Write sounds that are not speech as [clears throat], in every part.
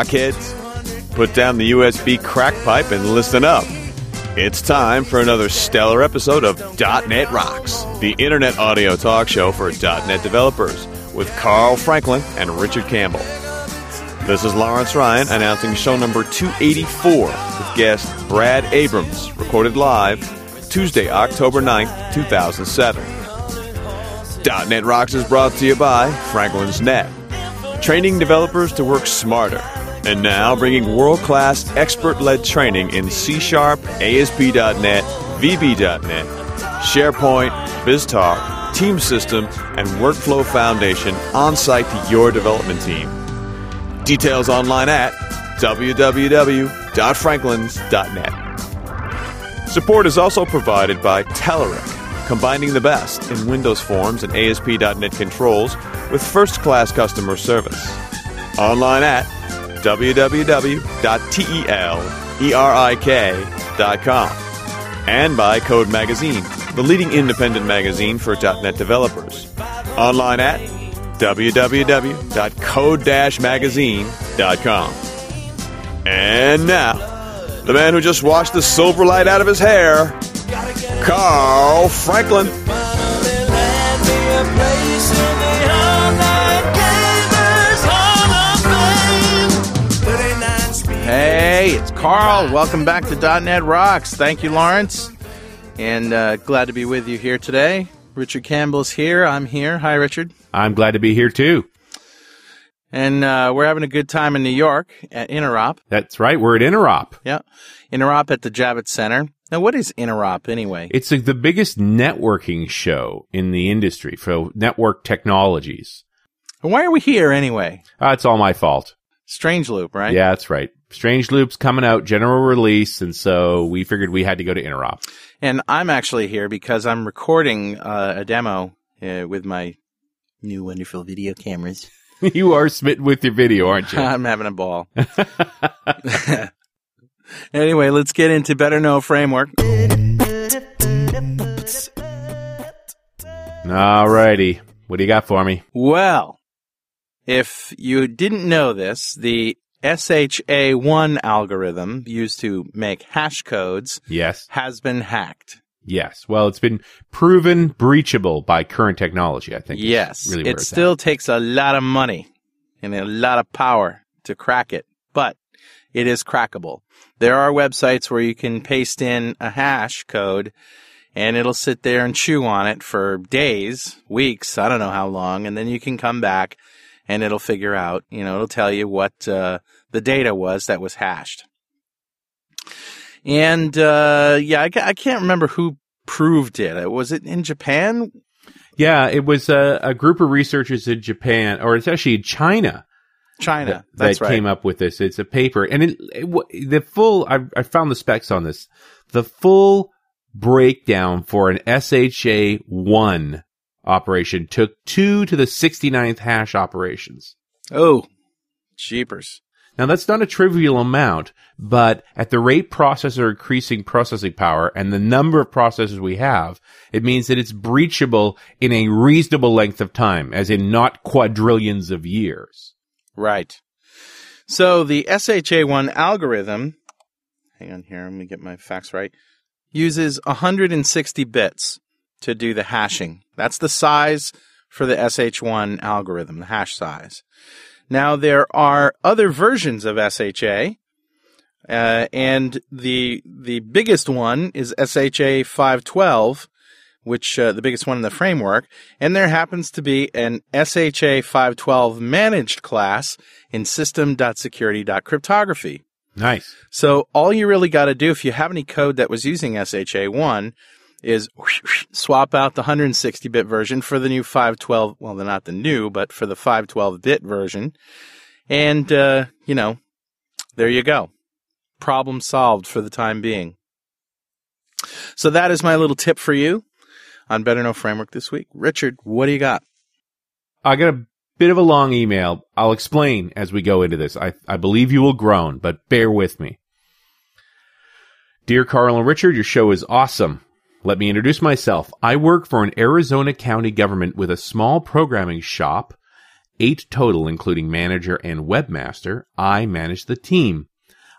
Rockheads, put down the USB crack pipe and listen up. It's time for another stellar episode of .NET Rocks, the internet audio talk show for .NET developers, with Carl Franklin and Richard Campbell. This is Lawrence Ryan announcing show number 284 with guest Brad Abrams, recorded live Tuesday, October 9th, 2007. .NET Rocks is brought to you by Franklin's Net, training developers to work smarter. And now bringing world-class expert-led training in C Sharp, ASP.NET, VB.NET, SharePoint, BizTalk, Team System, and Workflow Foundation on-site to your development team. Details online at www.franklins.net. Support is also provided by Telerik, combining the best in Windows Forms and ASP.NET controls with first-class customer service. Online at www.telerik.com and by Code Magazine, the leading independent magazine for .NET developers. Online at www.code-magazine.com. And now, the man who just washed the silver light out of his hair, Carl Franklin. It's Carl. Welcome back to .NET Rocks. Thank you, Lawrence, and uh, glad to be with you here today. Richard Campbell's here. I'm here. Hi, Richard. I'm glad to be here too. And uh, we're having a good time in New York at Interop. That's right. We're at Interop. Yeah, Interop at the Javits Center. Now, what is Interop anyway? It's like the biggest networking show in the industry for network technologies. And Why are we here anyway? Uh, it's all my fault. Strange Loop, right? Yeah, that's right. Strange Loop's coming out, general release, and so we figured we had to go to Interop. And I'm actually here because I'm recording uh, a demo uh, with my new wonderful video cameras. [laughs] you are smitten with your video, aren't you? I'm having a ball. [laughs] [laughs] anyway, let's get into Better Know Framework. Alrighty. What do you got for me? Well, if you didn't know this, the SHA1 algorithm used to make hash codes Yes. has been hacked. Yes. Well, it's been proven breachable by current technology, I think. Yes, Really it still at. takes a lot of money and a lot of power to crack it, but it is crackable. There are websites where you can paste in a hash code and it'll sit there and chew on it for days, weeks, I don't know how long, and then you can come back and it'll figure out, you know, it'll tell you what uh, the data was that was hashed. And uh, yeah, I, I can't remember who proved it. Uh, Was it in Japan? Yeah, it was a, a group of researchers in Japan, or it's actually China, China. that, that right. came up with this. It's a paper, and it, it the full. I, I found the specs on this. The full breakdown for an SHA one operation took two to the 69th hash operations. Oh, jeepers. Now that's not a trivial amount, but at the rate processors are increasing processing power and the number of processors we have, it means that it's breachable in a reasonable length of time, as in not quadrillions of years. Right. So the SHA1 algorithm, hang on here, let me get my facts right, uses 160 bits to do the hashing. That's the size for the SHA1 algorithm, the hash size. Now there are other versions of SHA, uh, and the the biggest one is SHA 512, which uh, the biggest one in the framework, and there happens to be an SHA 512 managed class in system.security.cryptography. Nice. So all you really got to do if you have any code that was using SHA1 is swap out the 160-bit version for the new 512, well, they're not the new, but for the 512-bit version. And, uh, you know, there you go. Problem solved for the time being. So that is my little tip for you on Better Know Framework this week. Richard, what do you got? I got a bit of a long email. I'll explain as we go into this. I, I believe you will groan, but bear with me. Dear Carl and Richard, your show is awesome. Let me introduce myself. I work for an Arizona county government with a small programming shop, eight total, including manager and webmaster. I manage the team.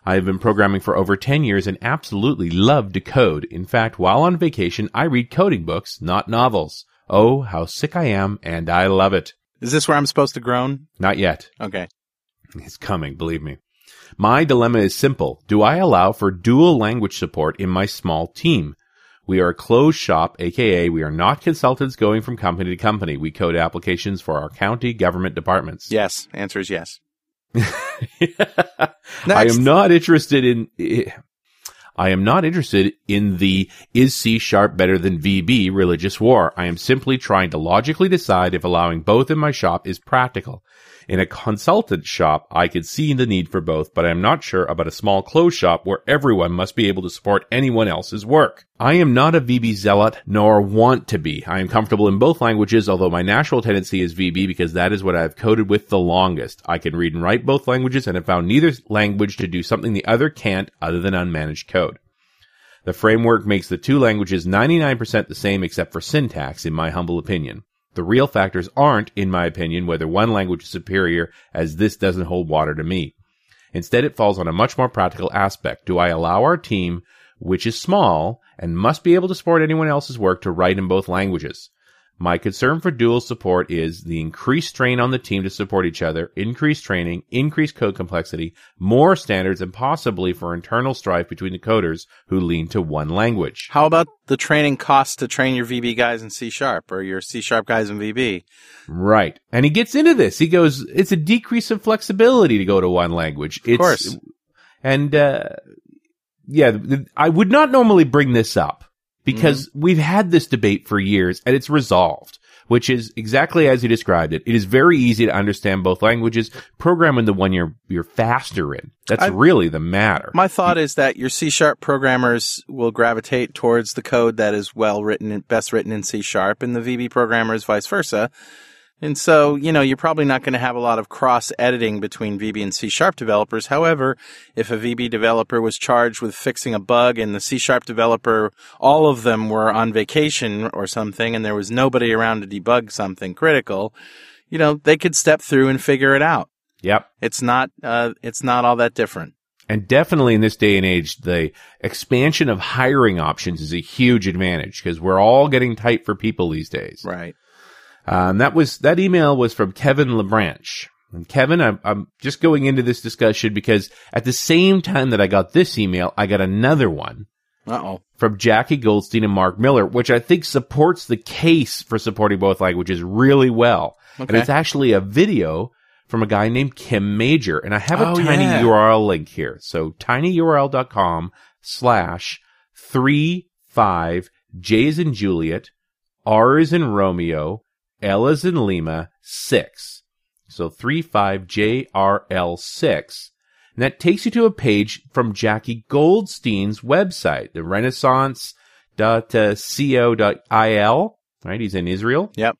I have been programming for over 10 years and absolutely love to code. In fact, while on vacation, I read coding books, not novels. Oh, how sick I am, and I love it. Is this where I'm supposed to groan? Not yet. Okay. It's coming, believe me. My dilemma is simple. Do I allow for dual language support in my small team? We are a closed shop, aka we are not consultants going from company to company. We code applications for our county government departments. Yes. Answer is yes. [laughs] I am not interested in. I am not interested in the is C sharp better than VB religious war. I am simply trying to logically decide if allowing both in my shop is practical. In a consultant shop, I could see the need for both, but I am not sure about a small clothes shop where everyone must be able to support anyone else's work. I am not a VB zealot, nor want to be. I am comfortable in both languages, although my natural tendency is VB because that is what I have coded with the longest. I can read and write both languages and have found neither language to do something the other can't other than unmanaged code. The framework makes the two languages 99% the same except for syntax, in my humble opinion. The real factors aren't, in my opinion, whether one language is superior, as this doesn't hold water to me. Instead, it falls on a much more practical aspect. Do I allow our team, which is small and must be able to support anyone else's work, to write in both languages? My concern for dual support is the increased strain on the team to support each other, increased training, increased code complexity, more standards, and possibly for internal strife between the coders who lean to one language. How about the training costs to train your VB guys in C sharp or your C sharp guys in VB? Right. And he gets into this. He goes, it's a decrease in flexibility to go to one language. It's, course. And, uh, yeah, I would not normally bring this up because mm-hmm. we've had this debate for years and it's resolved, which is exactly as you described it. It is very easy to understand both languages. Program in the one you're, you're faster in. That's I- really the matter. My thought is that your C sharp programmers will gravitate towards the code that is well written and best written in C sharp and the VB programmers vice versa. And so, you know, you're probably not going to have a lot of cross editing between VB and C sharp developers. However, if a VB developer was charged with fixing a bug and the C sharp developer, all of them were on vacation or something and there was nobody around to debug something critical, you know, they could step through and figure it out. yep. It's not, uh, it's not all that different. And definitely in this day and age, the expansion of hiring options is a huge advantage because we're all getting tight for people these days. Right. Um, that was that email was from Kevin LeBranch. And Kevin, I'm, I'm just going into this discussion because at the same time that I got this email, I got another one Uh oh. from Jackie Goldstein and Mark Miller, which I think supports the case for supporting both languages really well. Okay. And it's actually a video from a guy named Kim Major. And I have a Oh, tiny yeah. URL link here. So tinyurl.com slash three five J is in Juliet, R is in Romeo, L is in Lima, six. So three five JRL six. And that takes you to a page from Jackie Goldstein's website, the renaissance.co.il. Uh, right? He's in Israel. Yep.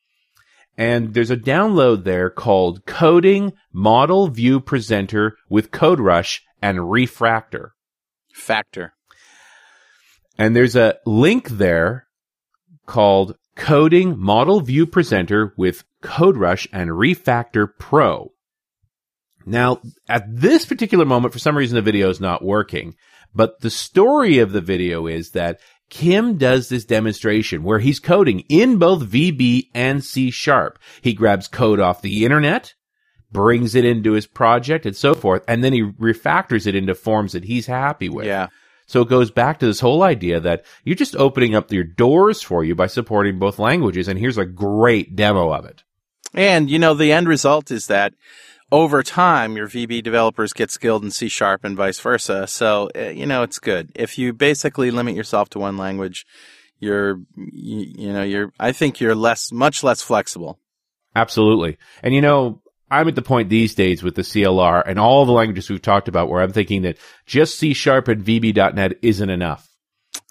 And there's a download there called Coding Model View Presenter with CodeRush and Refractor. Factor. And there's a link there called Coding Model View Presenter with CodeRush and Refactor Pro. Now, at this particular moment, for some reason, the video is not working. But the story of the video is that Kim does this demonstration where he's coding in both VB and C sharp. He grabs code off the internet, brings it into his project and so forth, and then he refactors it into forms that he's happy with. Yeah. So it goes back to this whole idea that you're just opening up your doors for you by supporting both languages. And here's a great demo of it. And, you know, the end result is that over time, your VB developers get skilled in C sharp and vice versa. So, uh, you know, it's good. If you basically limit yourself to one language, you're, you, you know, you're, I think you're less, much less flexible. Absolutely. And you know, I'm at the point these days with the CLR and all the languages we've talked about where I'm thinking that just C sharp and VB.NET isn't enough.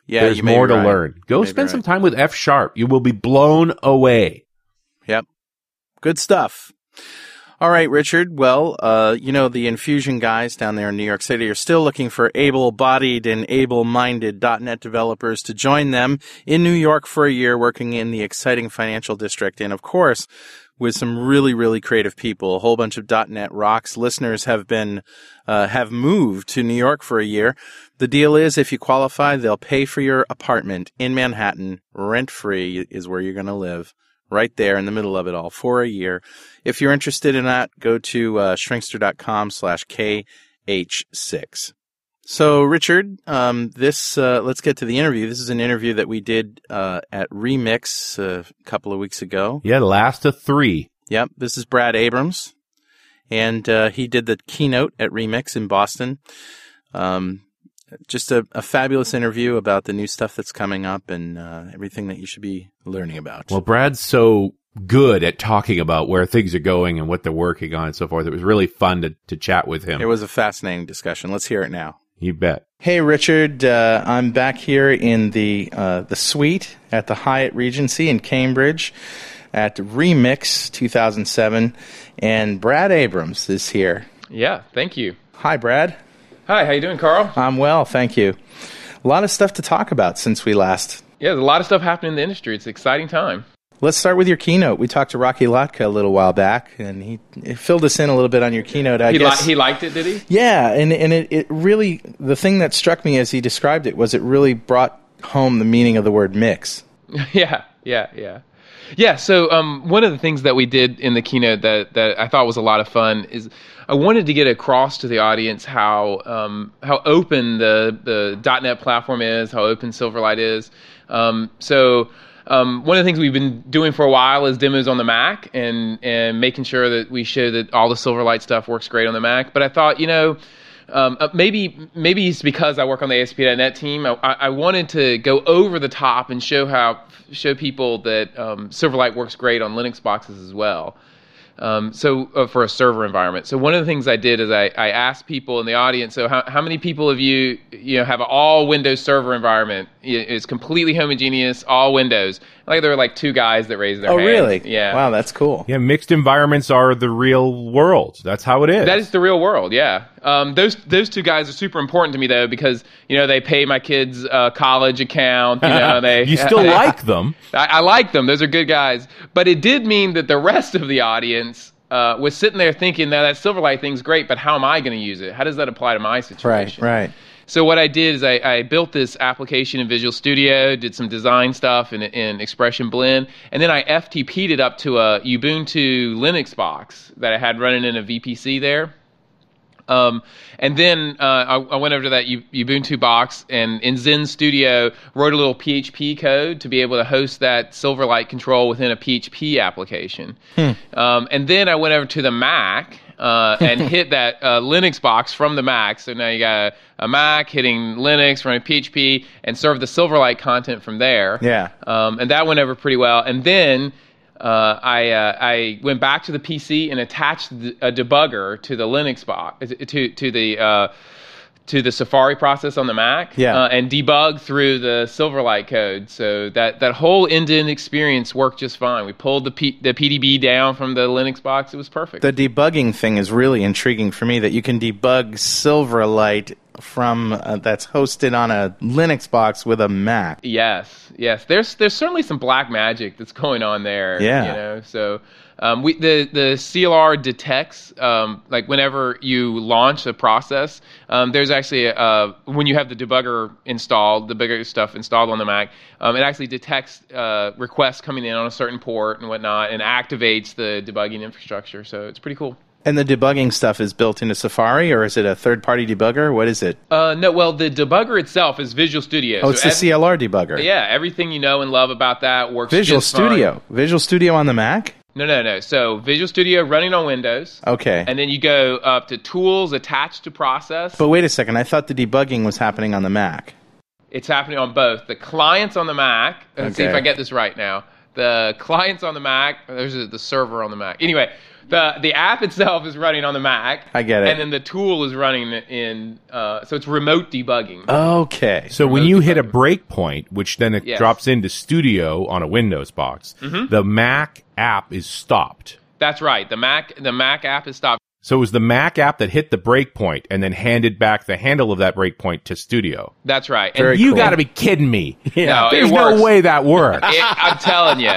Yeah. There's more to right. learn. Go You may be spend some time with F sharp. You will be blown away. Yep. Good stuff. All right, Richard. Well, uh, you know, the Infusion guys down there in New York City are still looking for able bodied and able minded .NET developers to join them in New York for a year working in the exciting financial district. And of course, with some really, really creative people. A whole bunch of .NET Rocks listeners have been, uh, have moved to New York for a year. The deal is if you qualify, they'll pay for your apartment in Manhattan, rent free is where you're going to live right there in the middle of it all for a year. If you're interested in that, go to uh, shrinkster.com slash KH6. So, Richard, um, this, uh, let's get to the interview. This is an interview that we did uh, at Remix uh, a couple of weeks ago. Yeah, last of three. Yep, this is Brad Abrams, and uh, he did the keynote at Remix in Boston. Um, just a, a fabulous interview about the new stuff that's coming up and uh, everything that you should be learning about. Well, Brad's so good at talking about where things are going and what they're working on and so forth. It was really fun to, to chat with him. it was a fascinating discussion. Let's hear it now. You bet. Hey, Richard. Uh, I'm back here in the uh, the suite at the Hyatt Regency in Cambridge at Remix 2007, and Brad Abrams is here. Yeah, thank you. Hi, Brad. Hi, how you doing, Carl? I'm well, thank you. A lot of stuff to talk about since we last. Yeah, there's a lot of stuff happening in the industry. It's an exciting time. Let's start with your keynote. We talked to Rocky Lhotka a little while back, and he, filled us in a little bit on your keynote. I He, li- guess he liked it, did he? Yeah, and and it, it really the thing that struck me as he described it was it really brought home the meaning of the word mix. [laughs] yeah, yeah, yeah. Yeah, so um, one of the things that we did in the keynote that, that I thought was a lot of fun is I wanted to get across to the audience how um, how open the, the .NET platform is, how open Silverlight is. Um, so um, one of the things we've been doing for a while is demos on the Mac and, and making sure that we show that all the Silverlight stuff works great on the Mac. But I thought, you know, um, uh, maybe maybe it's because I work on the ASP.NET team. I, I wanted to go over the top and show how show people that um, Silverlight works great on Linux boxes as well. Um, so uh, for a server environment. So one of the things I did is I, I asked people in the audience. So how, how many people of you you know have an all Windows server environment? It- It's completely homogeneous, all Windows. Like there were like two guys that raised their Oh, hand. really? Yeah. Wow, that's cool. Yeah, mixed environments are the real world. That's how it is. That is the real world, yeah. Um, those those two guys are super important to me though because you know they pay my kids' uh, college account. You know [laughs] they you still [laughs] like them. I, I like them; those are good guys. But it did mean that the rest of the audience uh, was sitting there thinking, "Now that Silverlight thing's great, but how am I going to use it? How does that apply to my situation? Right, right. So what I did is I, I built this application in Visual Studio, did some design stuff in, in Expression Blend, and then I FTP'd it up to a Ubuntu Linux box that I had running in a VPC there. Um, and then uh, I, I went over to that U- Ubuntu box and in Zend Studio wrote a little PHP code to be able to host that Silverlight control within a PHP application. Um, and then I went over to the Mac uh, and hit that uh, Linux box from the Mac. So now you got a, a Mac hitting Linux, running PHP, and serve the Silverlight content from there. Yeah. Um, and that went over pretty well. And then uh, I uh, I went back to the PC and attached the, a debugger to the Linux box to to the uh, to the Safari process on the Mac. Yeah. Uh, and debug through the Silverlight code. So that that whole end-to-end experience worked just fine. We pulled the P, the PDB down from the Linux box. It was perfect. The debugging thing is really intriguing for me that you can debug Silverlight from uh, that's hosted on a Linux box with a Mac. Yes, yes. There's there's certainly some black magic that's going on there. Yeah. You know, so um, we the the CLR detects um, like whenever you launch a process. Um, there's actually a, uh, when you have the debugger installed, the bigger stuff installed on the Mac, um, it actually detects uh, requests coming in on a certain port and whatnot, and activates the debugging infrastructure. So it's pretty cool. And the debugging stuff is built into Safari, or is it a third-party debugger? What is it? Uh, no, well, the debugger itself is Visual Studio. Oh, it's So the ev- CLR debugger. Yeah, everything you know and love about that works. Visual just fine. Studio. Visual Studio on the Mac. No, no, no. So Visual Studio running on Windows. Okay. And then you go up to Tools, Attached to Process. but wait a second. I thought the debugging was happening on the Mac. It's happening on both the clients on the Mac. Let's see if I get this right now. The clients on the Mac. There's the server on the Mac. Anyway, the the app itself is running on the Mac. I get it. And then the tool is running in. Uh, so it's remote debugging. Okay. So when you hit a breakpoint, which then it Yes. drops into Studio on a Windows box, the Mac app is stopped. That's right. The Mac the Mac app is stopped. So it was the Mac app that hit the breakpoint and then handed back the handle of that breakpoint to Studio. That's right. Very you cool. got to be kidding me. [laughs] No, There's it no way that works. It, I'm telling you,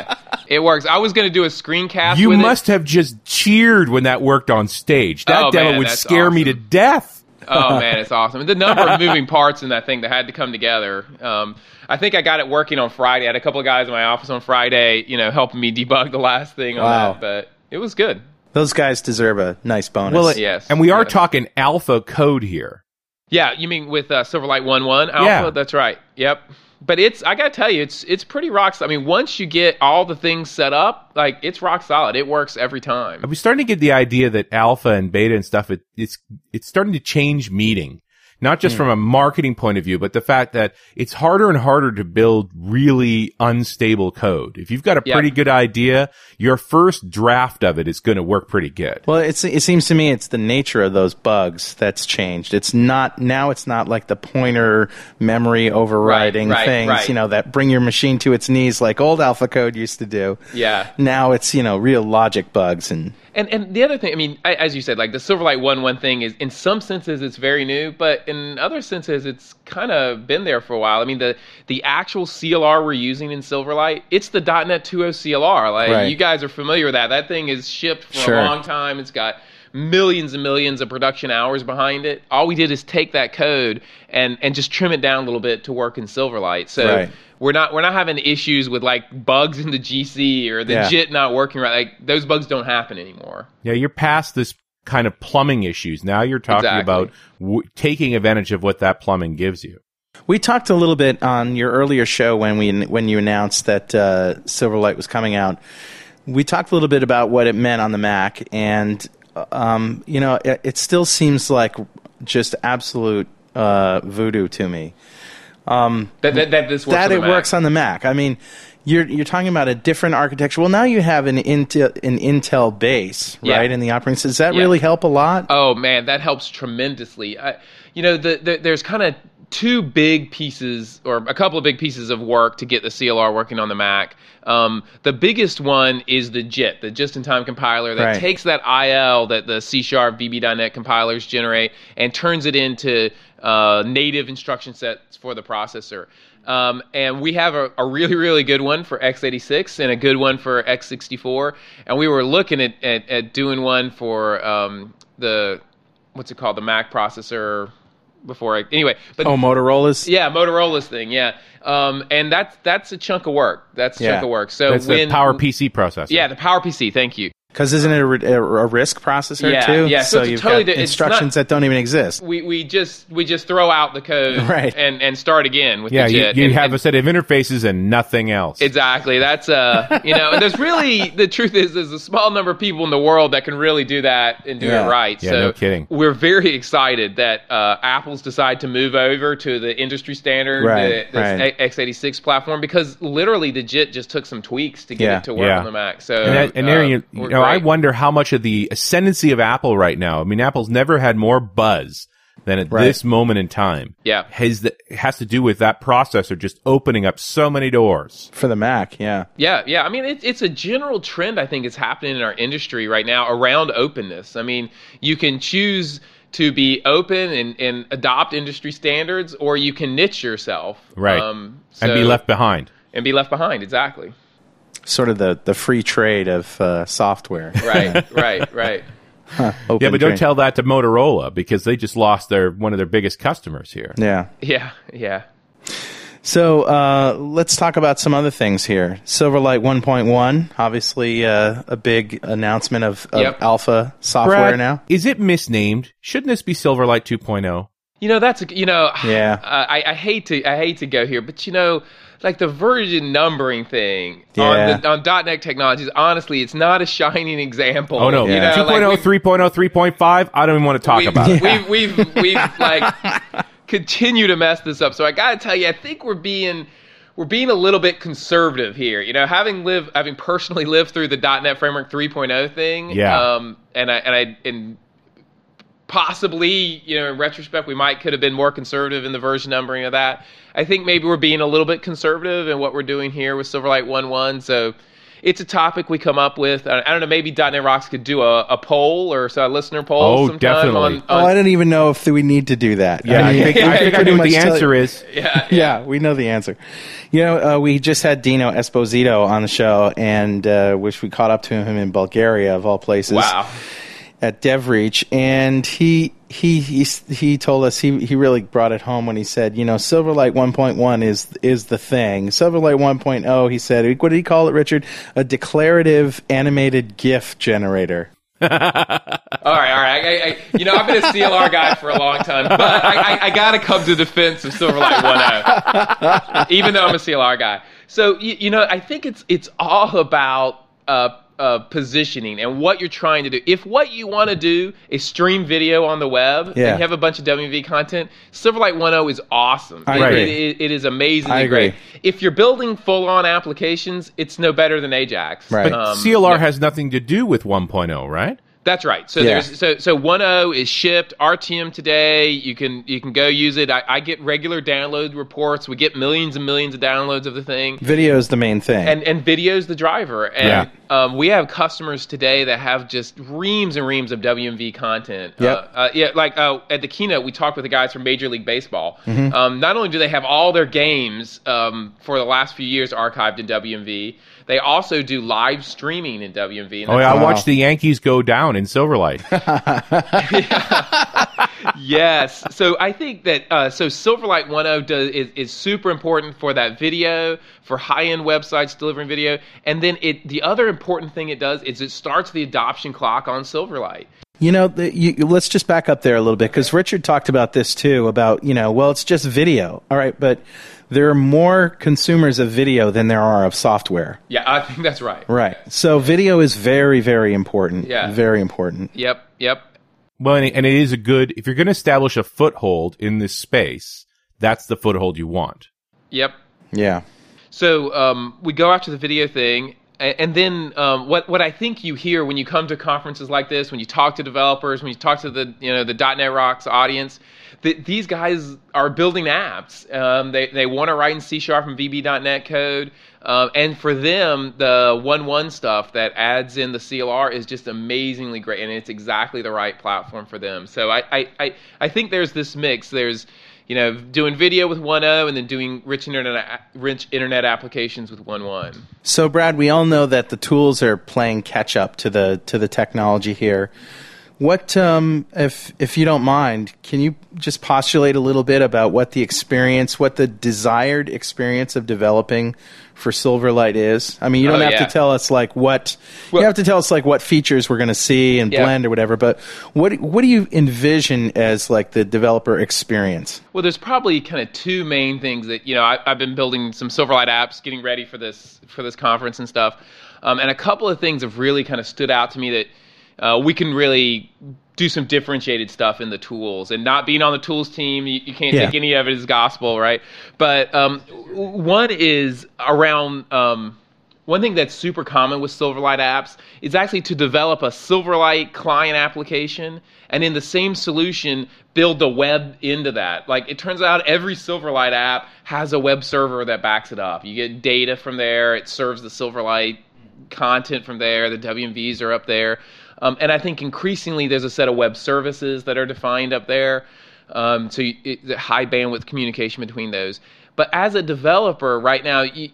it works. I was going to do a screencast. you with must have just cheered when that worked on stage. That Oh, demo man, would that's scare me to death. Oh [laughs] man, it's awesome. The number of [laughs] moving parts in that thing that had to come together. Um, I think I got it working on Friday. I had a couple of guys in my office on Friday, you know, helping me debug the last thing on Wow. that. But it was good. Those guys deserve a nice bonus. Well, it- Yes, and we are yes. talking alpha code here. Yeah, you mean with uh, Silverlight 1.1 Alpha? Yeah. That's right. Yep. But it's I gotta tell you, it's it's pretty rock. solid. I mean, once you get all the things set up, like it's rock solid. It works every time. I'm starting to get the idea that alpha and beta and stuff, it, it's, it's starting to change meeting. Not just hmm. from a marketing point of view, but the fact that it's harder and harder to build really unstable code. If you've got a Yeah. pretty good idea, your first draft of it is going to work pretty good. Well, it's, it seems to me it's the nature of those bugs that's changed. It's not now. It's not like the pointer memory overriding Right, right, things, right. you know, that bring your machine to its knees like old alpha code used to do. Yeah. Now it's you know real logic bugs and And and the other thing, I mean, I, as you said, like the Silverlight One One thing is, in some senses, it's very new, but in other senses, it's kind of been there for a while. I mean, the the actual CLR we're using in Silverlight, it's the .NET 2.0 CLR. Like Right. you guys are familiar with that. That thing is shipped for Sure. a long time. It's got millions and millions of production hours behind it. All we did is take that code and and just trim it down a little bit to work in Silverlight. So. Right. We're not we're not having issues with like bugs in the GC or the Yeah. JIT not working right. Like those bugs don't happen anymore. Yeah, you're past this kind of plumbing issues. Now you're talking Exactly. about w- taking advantage of what that plumbing gives you. We talked a little bit on your earlier show when we when you announced that uh, Silverlight was coming out. We talked a little bit about what it meant on the Mac, and um, you know, it, it still seems like just absolute uh, voodoo to me That, that, that this works that on the it Mac. works on the Mac. I mean, you're you're talking about a different architecture. Well, now you have an Intel an Intel base, Yeah. right, in the operating system. Does that Yeah. really help a lot? Oh man, that helps tremendously. I, you know, the, the, there's kind of two big pieces or a couple of big pieces of work to get the CLR working on the Mac. Um, the biggest one is the JIT, the just-in-time compiler that Right. takes that IL that the C Sharp VB.NET compilers generate and turns it into uh, native instruction sets for the processor. Um, and we have a, a really, really good one for x86 and a good one for x64. And we were looking at, at, at doing one for um, the what's it called, the Mac processor before. I, anyway, but Oh, Motorola's. yeah, Motorola's thing, yeah. Um, and that's that's a chunk of work. That's a Yeah. chunk of work. So That's when the Power PC processor. yeah, the Power PC. Thank you. Because isn't it a, ri- a, a RISC processor Yeah, too? yeah, so it's you've totally got di- it's instructions not- that don't even exist. We we just we just throw out the code [laughs] Right. and and start again with Yeah, the you, JIT. you And- have and- a set of interfaces and nothing else. Exactly. That's uh, you know, and there's really [laughs] the truth is there's a small number of people in the world that can really do that and do Yeah. it right. Yeah, so no kidding. We're very excited that uh, Apple's decide to move over to the industry standard, Right, the, this right. x86 platform, because literally the JIT just took some tweaks to get Yeah. it to work Yeah. on the Mac. So And, that, and uh, Aaron, you, you we're know, I wonder how much of the ascendancy of Apple right now. I mean, Apple's never had more buzz than at Right. this moment in time. Yeah. has the, has to do with that processor just opening up so many doors. For the Mac, yeah. Yeah, yeah. I mean, it, it's a general trend I think is happening in our industry right now around openness. I mean, you can choose to be open and, and adopt industry standards, or you can niche yourself, Right. Um, and be left behind. and be left behind. Exactly. Sort of the, the free trade of uh, software. [laughs] Right. right. Right. Open Yeah, but don't trade. tell that to Motorola because they just lost their one of their biggest customers here. Yeah. Yeah. Yeah. So uh, let's talk about some other things here. Silverlight 1.1, obviously uh, a big announcement of, of Yep. alpha software Brad, now. is it misnamed? Shouldn't this be Silverlight oh? 2.0? You know, that's a, you know, [sighs] Yeah. uh, I, I hate to I hate to go here, but you know, like the version numbering thing Yeah. on the, on .NET Technologies, honestly, it's not a shining example. Oh no, you know, 2.0, we've- 3.0, 3.5. I don't even want to talk we've, about it. We've we've we've like [laughs] continue to mess this up. So I gotta tell you, I think we're being we're being a little bit conservative here. You know, having lived having personally lived through the .NET Framework 3.0 thing. Yeah. Um, and I and I and possibly, you know, in retrospect, we might could have been more conservative in the version numbering of that. I think maybe we're being a little bit conservative in what we're doing here with Silverlight 1.1. So it's a topic we come up with. I I don't know, maybe .NET Rocks could do a, a poll or so a listener poll Oh, sometime definitely. on, Oh, I don't even know if we need to do that. Yeah, I mean, think, I, think I know what the answer you- is. [laughs] yeah, Yeah, we know the answer. You know, uh, we just had Dino Esposito on the show, and uh, which we caught up to him in Bulgaria, of all places. Wow. At DevReach, and he he he he told us he he really brought it home when he said, you know, Silverlight 1.1 is is the thing. Silverlight 1.0, he said, what did he call it, Richard? A declarative animated GIF generator. [laughs] All right, all right. I, I, you know, I've been a CLR guy for a long time, but I, I, I got to come to the defense of Silverlight 1.0, even though I'm a CLR guy. So, you, you know, I think it's it's all about uh, uh, positioning and what you're trying to do. If what you want to do is stream video on the web Yeah. and you have a bunch of WMV content, Silverlight 1.0 is awesome. I It- agree. it- it- it is amazingly I agree. great. If you're building full-on applications, it's no better than Ajax. Right. But Um, CLR yeah. has nothing to do with 1.0, right? That's right. So Yeah. there's so so 1.0 is shipped RTM today. You can you can go use it. I, I get regular download reports. We get millions and millions of downloads of the thing. Video is the main thing. And and video's the driver. And um, we have customers today that have just reams and reams of WMV content. Yep. Uh, uh, yeah, like uh, at the keynote, we talked with the guys from Major League Baseball. Mm-hmm. Um, not only do they have all their games um, for the last few years archived in WMV, they also do live streaming in WMV. And Oh, yeah, I watched the Yankees go down in Silverlight. [laughs] [laughs] yes. So I think that uh, so Silverlight 1.0 does is, is super important for that video for high end websites delivering video, and then it the other important thing it does is it starts the adoption clock on Silverlight. You know, the, you, you- let's just back up there a little bit because Richard talked about this too. About you know, well, it's just video, all right, but there are more consumers of video than there are of software, Yeah, I think that's right. right? So video is very, very important. Yeah. very important. Yep. Yep. well, and it, and it is a good, if you're going to establish a foothold in this space, that's the foothold you want. Yep. Yeah, So um, we go after the video thing, and, then um, what what I think you hear when you come to conferences like this, when you talk to developers, when you talk to the you know the .NET Rocks audience, that these guys are building apps. Um, they they want to write in C Sharp and VB.NET code, um, and for them, the one one stuff that adds in the CLR is just amazingly great, and it's exactly the right platform for them. So I I, I, I think there's this mix. There's you know, doing video with 1.0 and then doing rich internet rich internet applications with 1.1. So, Brad, we all know that the tools are playing catch up to the to the technology here. What, um, if if you don't mind, can you just postulate a little bit about what the experience, what the desired experience of developing for Silverlight is? I mean, you don't Oh, have yeah. to tell us like what Well- you have to tell us like what features we're going to see and Yeah. blend or whatever. But what what do you envision as like the developer experience? Well, there's probably kind of two main things that you know I, I've been building some Silverlight apps, getting ready for this for this conference and stuff, um, and a couple of things have really kind of stood out to me that uh, we can really do some differentiated stuff in the tools and not being on the tools team you, you can't Yeah. take any of it as gospel right but um, one is around um, one thing that's super common with Silverlight apps is actually to develop a Silverlight client application and in the same solution build the web into that. Like it turns out every Silverlight app has a web server that backs it up. You get data from there, it serves the Silverlight content from there, the WMVs are up there. Um, and I think increasingly there's a set of web services that are defined up there. Um, so you, it, the high bandwidth communication between those. But as a developer right now, you,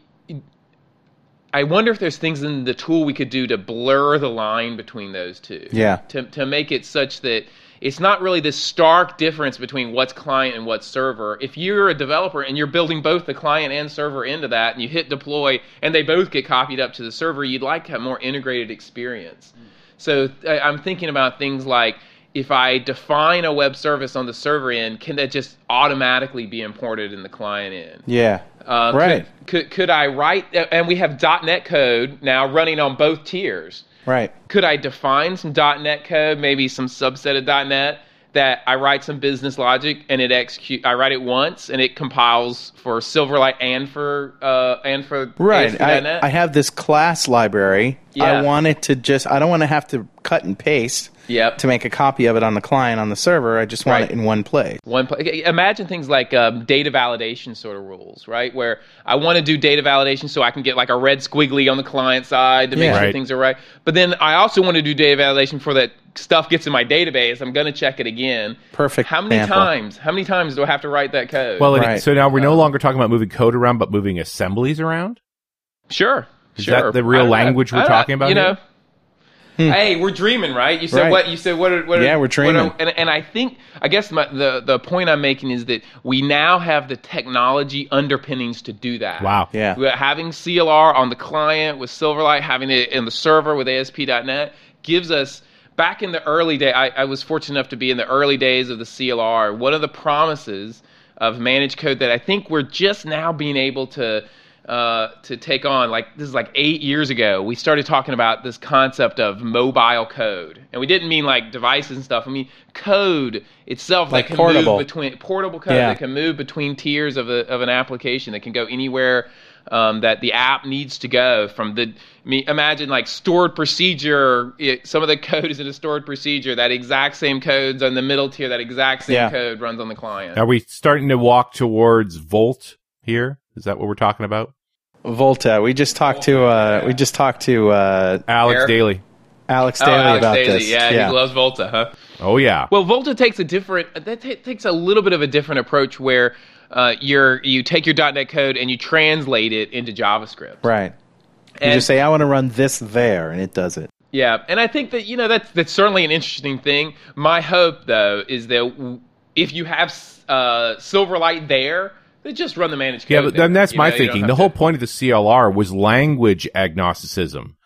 I wonder if there's things in the tool we could do to blur the line between those two. Yeah. To, to make it such that it's not really this stark difference between what's client and what's server. If you're a developer and you're building both the client and server into that, and you hit deploy, and they both get copied up to the server, you'd like to have more integrated experience. So I- I'm thinking about things like if I define a web service on the server end, can that just automatically be imported in the client end? Yeah. Uh, right. Could, could could I write? And we have .NET code now running on both tiers. Right. Could I define some .NET code, maybe some subset of .NET that I write some business logic and it execute? I write it once and it compiles for Silverlight and for uh, and for Right. I, I have this class library. Yeah. I want it to just, I don't want to have to cut and paste Yep. to make a copy of it on the client on the server. I just want Right. it in one place. One pla- okay, imagine things like um, data validation sort of rules, right? Where I want to do data validation so I can get like a red squiggly on the client side to make Yeah. sure Right. things are right. But then I also want to do data validation for that stuff gets in my database. I'm going to check it again. Perfect How many example. times? How many times do I have to write that code? Well, Right. so now we're no longer talking about moving code around, but moving assemblies around. sure. Is sure. that the real I don't know. language we're I talking about You here? Know. Hey, we're dreaming, right? You said Right. what? You said what? Are, what are- Yeah, we're dreaming. are- and, and I think, I guess my, the the point I'm making is that we now have the technology underpinnings to do that. Wow. Yeah. We're having CLR on the client with Silverlight, having it in the server with ASP.NET gives us. Back in the early day, I, I was fortunate enough to be in the early days of the CLR. One of the promises of managed code that I think we're just now being able to uh, to take on. Like this is like eight years ago, we started talking about this concept of mobile code, and we didn't mean like devices and stuff. I mean code itself Like that can portable. move between portable code Yeah. that can move between tiers of a, of an application that can go anywhere. Um, that the app needs to go from the I mean, imagine like stored procedure it, some of the [laughs] code is in a stored procedure that exact same code's on the middle tier that exact same Yeah. code runs on the client Are we starting to walk towards Volt here? Is that what we're talking about? Volta. We just talked to, uh, we just talked to, uh, Alex Eric? Daley. Oh, Alex Daley Alex about Daley. this. Yeah, he loves Volta, huh? Oh yeah. Well, Volta takes a different that ta takes a little bit of a different approach where uh, you're you take your .NET code and you translate it into JavaScript. Right. You And- just say, I want to run this there, and it does it. Yeah, and I think that you know that's that's certainly an interesting thing. My hope, though, is that w- if you have uh, Silverlight there, then just run the managed code. Yeah, but then that's You my know, thinking. The have whole point of the CLR was language agnosticism.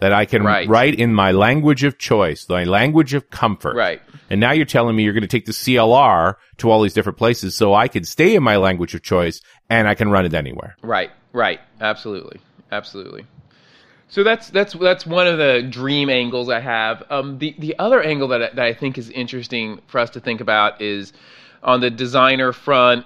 That I can Right. write in my language of choice, my language of comfort. Right. And now you're telling me you're going to take the CLR to all these different places so I can stay in my language of choice and I can run it anywhere. Right, right, absolutely, absolutely. So that's that's that's one of the dream angles I have. Um, the the other angle that I, that I think is interesting for us to think about is on the designer front.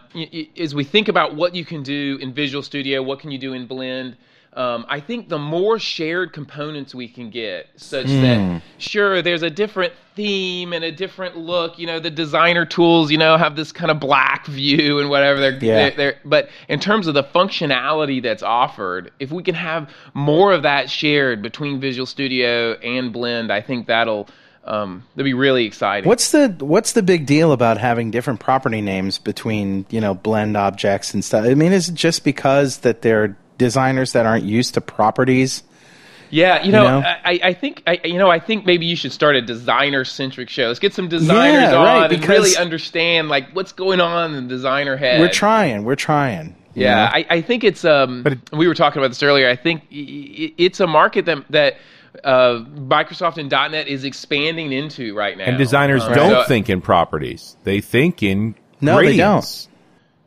As we think about what you can do in Visual Studio, what can you do in Blend. Um, I think the more shared components we can get, such that sure, there's a different theme and a different look. You know, the designer tools, you know, have this kind of black view and whatever. They're, Yeah. they're, they're but in terms of the functionality that's offered, if we can have more of that shared between Visual Studio and Blend, I think that'll um, that'll be really exciting. What's the what's the big deal about having different property names between you know blend objects and stuff? I mean, is it just because that they're designers that aren't used to properties? Yeah, you know, know? I, I think I, you know, I think maybe you should start a designer centric show. Let's get some designers Yeah, on right, and really understand like what's going on in the designer head. We're trying. We're trying. Yeah. I, I think it's um. But it- we were talking about this earlier. I think it's a market that that uh, Microsoft and .NET is expanding into right now. And designers Um, don't so- think in properties. They think in No, they gradients.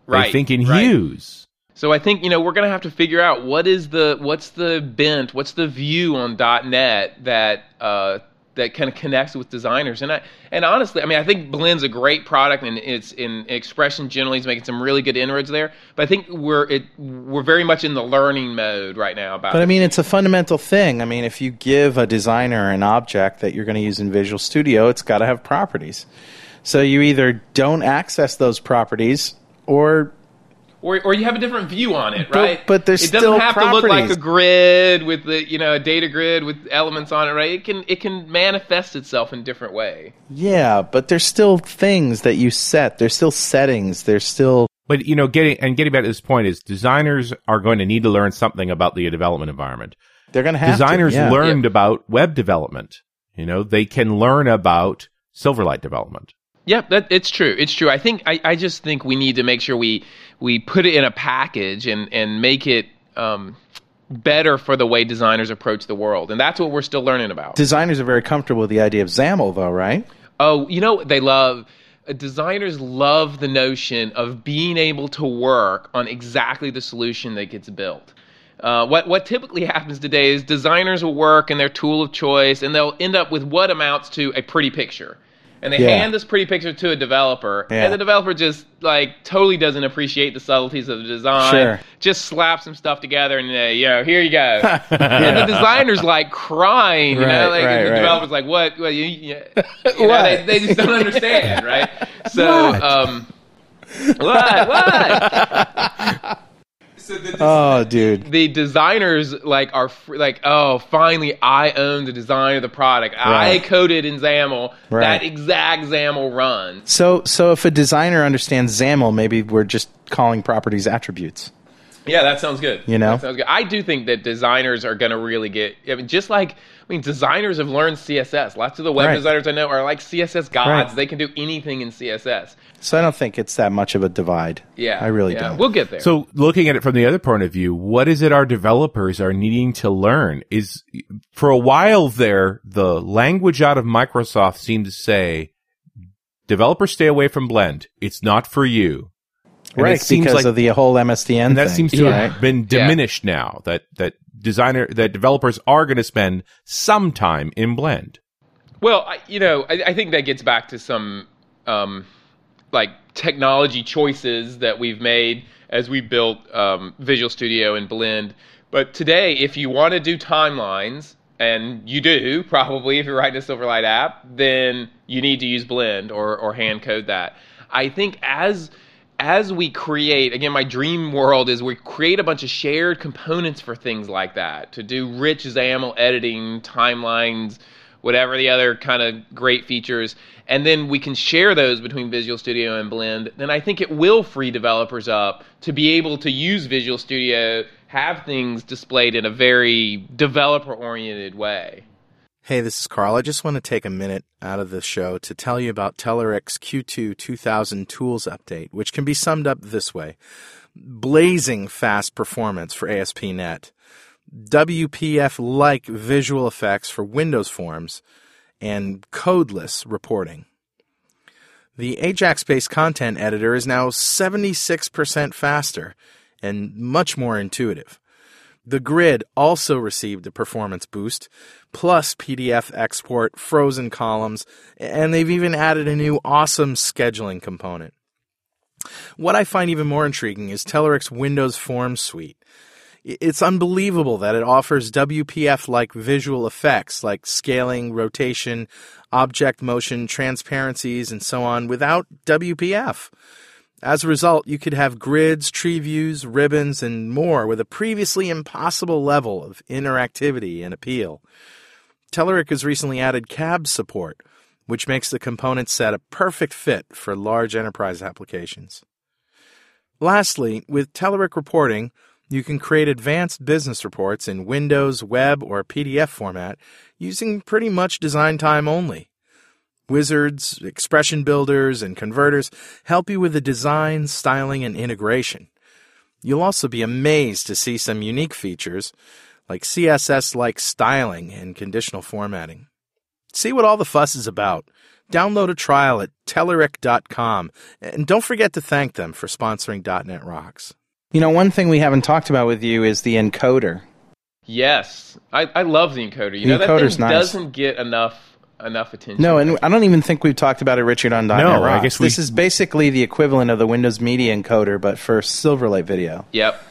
They right. think in right. hues. So I think you know we're gonna have to figure out what is the what's the bent, what's the view on .NET that uh, that kind of connects with designers. And I and honestly, I mean, I think Blend's a great product, and it's in expression generally is making some really good inroads there. But I think we're it we're very much in the learning mode right now about. But I it. mean, it's a fundamental thing. I mean, if you give a designer an object that you're going to use in Visual Studio, it's got to have properties. So you either don't access those properties or or, or you have a different view on it, right? but there's it doesn't still have to look like a grid with the you know a data grid with elements on it, right? It can it can manifest itself in different way. yeah, but there's still things that you set. There's still settings. There's still But you know, getting and getting back to this point is designers are going to need to learn something about the development environment. they're going to have to, designers yeah. learned about web development. You know, they can learn about Silverlight development. Yep, that it's true. It's true. I think I, I just think we need to make sure we we put it in a package and and make it um, better for the way designers approach the world, and that's what we're still learning about. Designers are very comfortable with the idea of XAML, though, right? Oh, you know what they love? Uh, Designers love the notion of being able to work on exactly the solution that gets built. Uh, what what typically happens today is designers will work in their tool of choice, and they'll end up with what amounts to a pretty picture. And they Yeah. hand this pretty picture to a developer, Yeah. and the developer just like totally doesn't appreciate the subtleties of the design. Sure. Just slaps some stuff together, and uh, know, here you go. [laughs] And the designer's like crying, you know, Right, like right, and the right. developer's like, "What? What? You, you, [laughs] you know, they, they just don't understand, right?" [laughs] So, What? um, what? What? So the, Oh, dude. the designers like are fr- like, oh, finally, I own the design of the product. I coded in XAML. Right. That exact XAML run. So, so if a designer understands XAML, maybe we're just calling properties attributes. Yeah, that sounds good. You know? that sounds good. I do think that designers are going to really get. I mean, just like I mean, designers have learned CSS. Lots of the web Right. designers I know are like CSS gods. Right. They can do anything in CSS. So I don't think it's that much of a divide. Yeah, I really yeah. don't. We'll get there. So looking at it from the other point of view, what is it our developers are needing to learn is for a while there, the language out of Microsoft seemed to say, developers stay away from Blend. It's not for you. And right, it seems because like- of the whole MSDN and that thing. seems to Yeah. have been Yeah. diminished now that, that designer, that developers are going to spend some time in Blend. Well, I, you know, I, I think that gets back to some um, like technology choices that we've made as we built um, Visual Studio and Blend. But today, if you want to do timelines, and you do probably if you're writing a Silverlight app, then you need to use Blend or or hand code that. I think as as we create again my dream world is we create a bunch of shared components for things like that to do rich XAML editing timelines whatever the other kind of great features and then we can share those between Visual Studio and Blend then I think it will free developers up to be able to use Visual Studio have things displayed in a very developer oriented way Hey, this is Carl. I just want to take a minute out of the show to tell you about Telerik's Q2 2000 Tools Update, which can be summed up this way blazing fast performance for ASP.NET, WPF like visual effects for Windows forms, and codeless reporting. The Ajax based content editor is now 76% faster and much more intuitive. The grid also received a performance boost, plus PDF export, frozen columns, and they've even added a new awesome scheduling component. What I find even more intriguing is Telerik's Windows Forms suite. It's unbelievable that it offers WPF like visual effects like scaling, rotation, object motion, transparencies, and so on without WPF. As a result, you could have grids, tree views, ribbons, and more with a previously impossible level of interactivity and appeal. Telerik has recently added CAB support, which makes the component set a perfect fit for large enterprise applications. Lastly, with Telerik reporting, you can create advanced business reports in Windows, web, or PDF format using pretty much design time only. Wizards, expression builders, and converters help you with the design, styling, and integration. You'll also be amazed to see some unique features like CSS like styling and conditional formatting. See what all the fuss is about. Download a trial at Telerik.com and don't forget to thank them for sponsoring .NET Rocks. You know, one thing we haven't talked about with you is the encoder. yes I, I love the encoder you The know that thing nice. doesn't get enough enough attention No, and I don't even think we've talked about it, Richard, on .NET No, I guess we- this is basically the equivalent of the Windows Media Encoder, but for Silverlight video. yep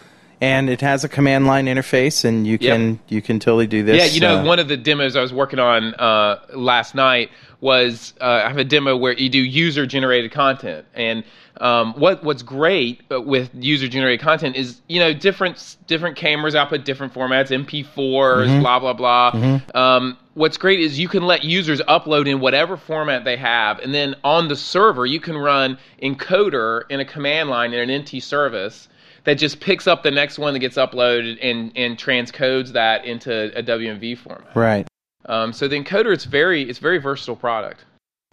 And it has a command line interface, and you Yep. can you can totally do this. Yeah, you know, uh, one of the demos I was working on uh, last night was uh, I have a demo where you do user generated content, and um, what what's great with user generated content is you know different different cameras output different formats, MP4s, blah blah blah. Um, what's great is you can let users upload in whatever format they have, and then on the server you can run encoder in a command line in an NT service that just picks up the next one that gets uploaded and and transcodes that into a WMV format. right. Um, so the encoder it's very it's a very versatile product.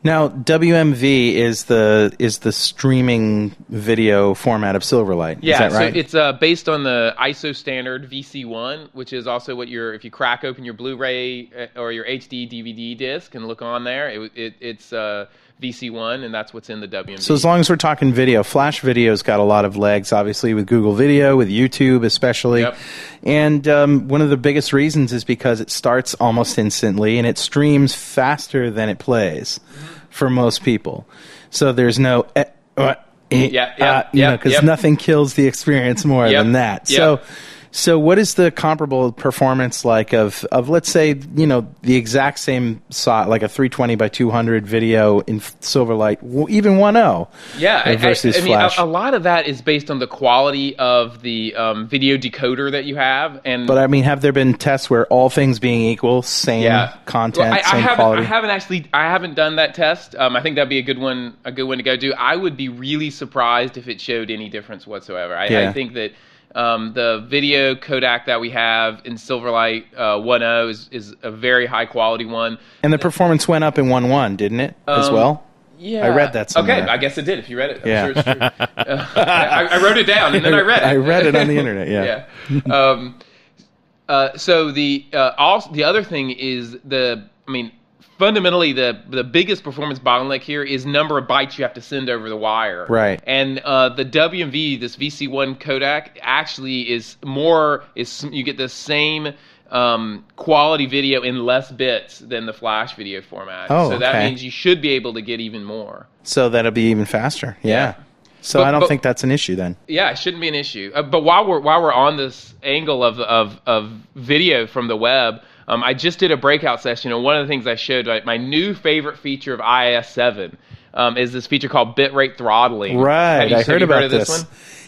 Now, WMV is the is the streaming video format of Silverlight. Yeah, is that right? so it's uh, based on the ISO standard VC1, which is also what your if you crack open your Blu-ray uh, or your HD DVD disc and look on there, it, it, it's uh, VC1, and that's what's in the WMV. so as long as we're talking video, Flash Video's got a lot of legs, obviously with Google Video, with YouTube especially. Yep. And um, one of the biggest reasons is because it starts almost instantly and it streams faster than it plays for most people. So there's no. Eh, uh, eh, Yeah, uh, yeah, you know, because yep. nothing kills the experience more Yep, than that. So, so what is the comparable performance like of of let's say you know the exact same size, like a 320 by 200 video in Silverlight, even 1.0? Yeah, I- I- versus I, mean, a, Flash. a lot of that is based on the quality of the um, video decoder that you have, and But I mean, have there been tests where all things being equal, same yeah, content, Well, I, I same haven't, quality? I haven't actually, I haven't done that test. Um, I think that'd be a good one, a good one to go do. I would be really surprised if it showed any difference whatsoever. I, Yeah. I think that. Um, the video codec that we have in Silverlight uh, 1.0 is, is a very high quality one. and the performance went up in 1.1, didn't it, as Um, well? Yeah, I read that somewhere. Okay, I guess it did. If you read it, I'm Yeah. sure it's true. Uh, [laughs] I, I wrote it down and then I read it. [laughs] I read it on the internet, yeah. yeah. Um, uh, so the uh, also the other thing is the I mean fundamentally the the biggest performance bottleneck here is number of bytes you have to send over the wire. Right. And uh, the WMV this VC1 codec actually is more is you get the same um, quality video in less bits than the flash video format. Oh, so that okay. means you should be able to get even more. So that'll be even faster. Yeah. Yeah. So But- I don't but- think that's an issue then. Yeah, it shouldn't be an issue. Uh, but while we're while we're on this angle of of, of video from the web, um, I just did a breakout session, and one of the things I showed, like, my new favorite feature of IIS seven, um, is this feature called bitrate throttling. Right. Have you, I heard about of this. one?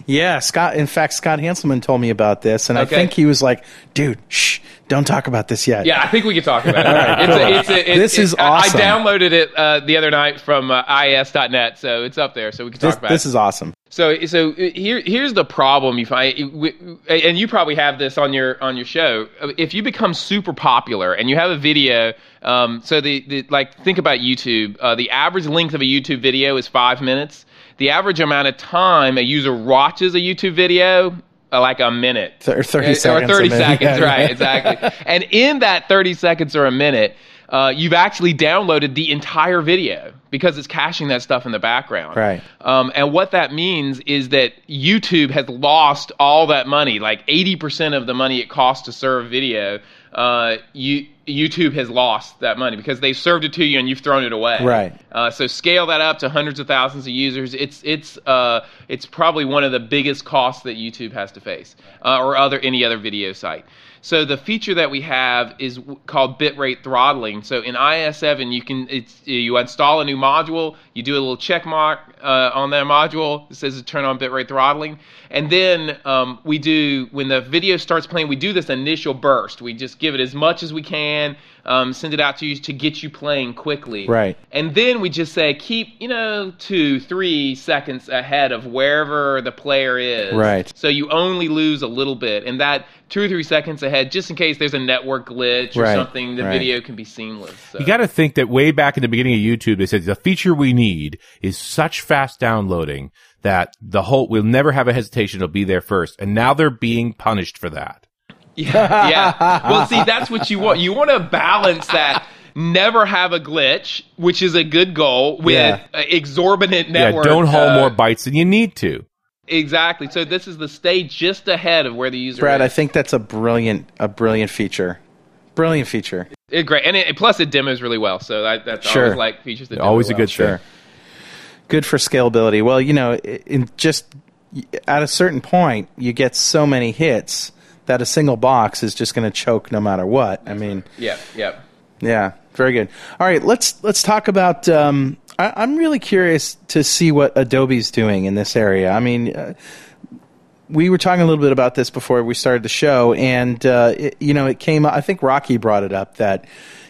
Yeah, Scott. In fact, Scott Hanselman told me about this, and I think he was like, "Dude, shh, don't talk about this yet." Yeah, I think we can talk about it. [laughs] it's a, it's a, it- This is I- awesome. I downloaded it uh, the other night from uh, IIS.net, so it's up there, so we can talk This, about this it. is awesome. So, so here, here's the problem you find, and you probably have this on your on your show. If you become super popular and you have a video, um, so the, the like think about YouTube. Uh, the average length of a YouTube video is five minutes. The average amount of time a user watches a YouTube video, uh, like a minute or 30 Uh, [laughs] seconds or 30 seconds, right? Exactly. and in that 30 seconds or a minute, uh, you've actually downloaded the entire video because it's caching that stuff in the background. Right. Um, and what that means is that YouTube has lost all that money, like 80% of the money it costs to serve video. Uh, you, YouTube has lost that money because they've served it to you and you've thrown it away. Right. Uh, so scale that up to hundreds of thousands of users. It's it's uh, it's probably one of the biggest costs that YouTube has to face, uh, or other any other video site. So the feature that we have is called bitrate throttling. So in IIS7, you can it's you install a new module, you do a little check mark uh, on that module. It says to turn on bitrate throttling, and then um, we do when the video starts playing, we do this initial burst. We just give it as much as we can, um, send it out to you to get you playing quickly. Right. And then we just say keep, you know, two, three seconds ahead of wherever the player is. Right. So you only lose a little bit. And that two or three seconds ahead, just in case there's a network glitch or Right, something, the right. video can be seamless. So. You got to think that way back in the beginning of YouTube, they said the feature we need is such fast downloading that the whole we'll never have a hesitation; it'll be there first. And now they're being punished for that. Yeah, yeah. Well, see, that's what you want. You want to balance that. Never have a glitch, which is a good goal, with Yeah. uh, exorbitant network. yeah, don't haul uh, more bytes than you need to. Exactly. So this is the stage just ahead of where the user is. Brad, is. I think that's a brilliant, a brilliant feature. Brilliant feature. It's great, and it, plus it demos really well. So that, that's Sure. always like features that Always a well. good Sure. thing. Good for scalability. Well, you know, in just at a certain point, you get so many hits that a single box is just going to choke no matter what. I mean, Yeah, yeah. yeah, very good. All right, let's let's talk about. Um, I, I'm really curious to see what Adobe's doing in this area. I mean. Uh, we were talking a little bit about this before we started the show, and uh, it, you know, it came. I think Rocky brought it up that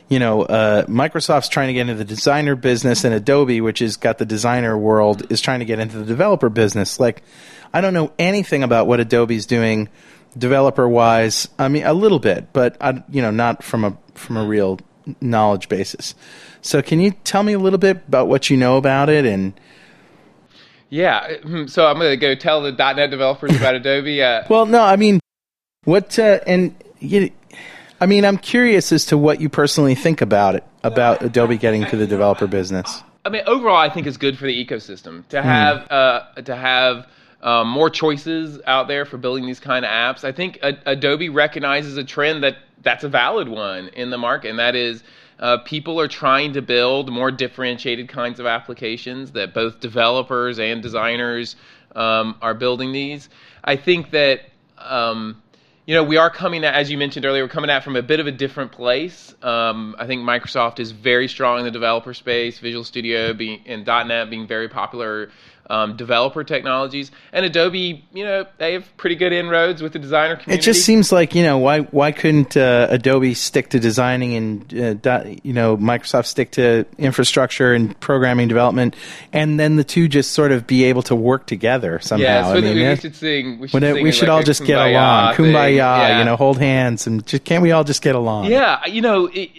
you know uh, Microsoft's trying to get into the designer business, and Adobe, which has got the designer world, is trying to get into the developer business. Like, I don't know anything about what Adobe's doing developer wise. I mean, a little bit, but I, you know, not from a from a real knowledge basis. So, can you tell me a little bit about what you know about it? And Yeah, hmm, so I'm going to go tell the .NET developers about [laughs] Adobe. Uh, well, no, I mean, what? Uh, and you, I mean, I'm curious as to what you personally think about it, about [laughs] Adobe getting to the developer business. I mean, overall, I think it's good for the ecosystem to have uh, to have um, more choices out there for building these kind of apps. I think a- Adobe recognizes a trend that that's a valid one in the market, and that is uh, people are trying to build more differentiated kinds of applications that both developers and designers um, are building these. I think that. Um, you know, we are coming at, as you mentioned earlier, we're coming at from a bit of a different place. Um, I think Microsoft is very strong in the developer space, Visual Studio being and .NET being very popular um, developer technologies, and Adobe, you know, they have pretty good inroads with the designer community. It just seems like you know why why couldn't uh, Adobe stick to designing and uh, you know Microsoft stick to infrastructure and programming development, and then the two just sort of be able to work together somehow. yeah, so I mean, we that- should sing. We should, it- we should like all just get along, thing. kumbaya, Yeah. you know, hold hands, and just can't we all just get along? Yeah, you know, it,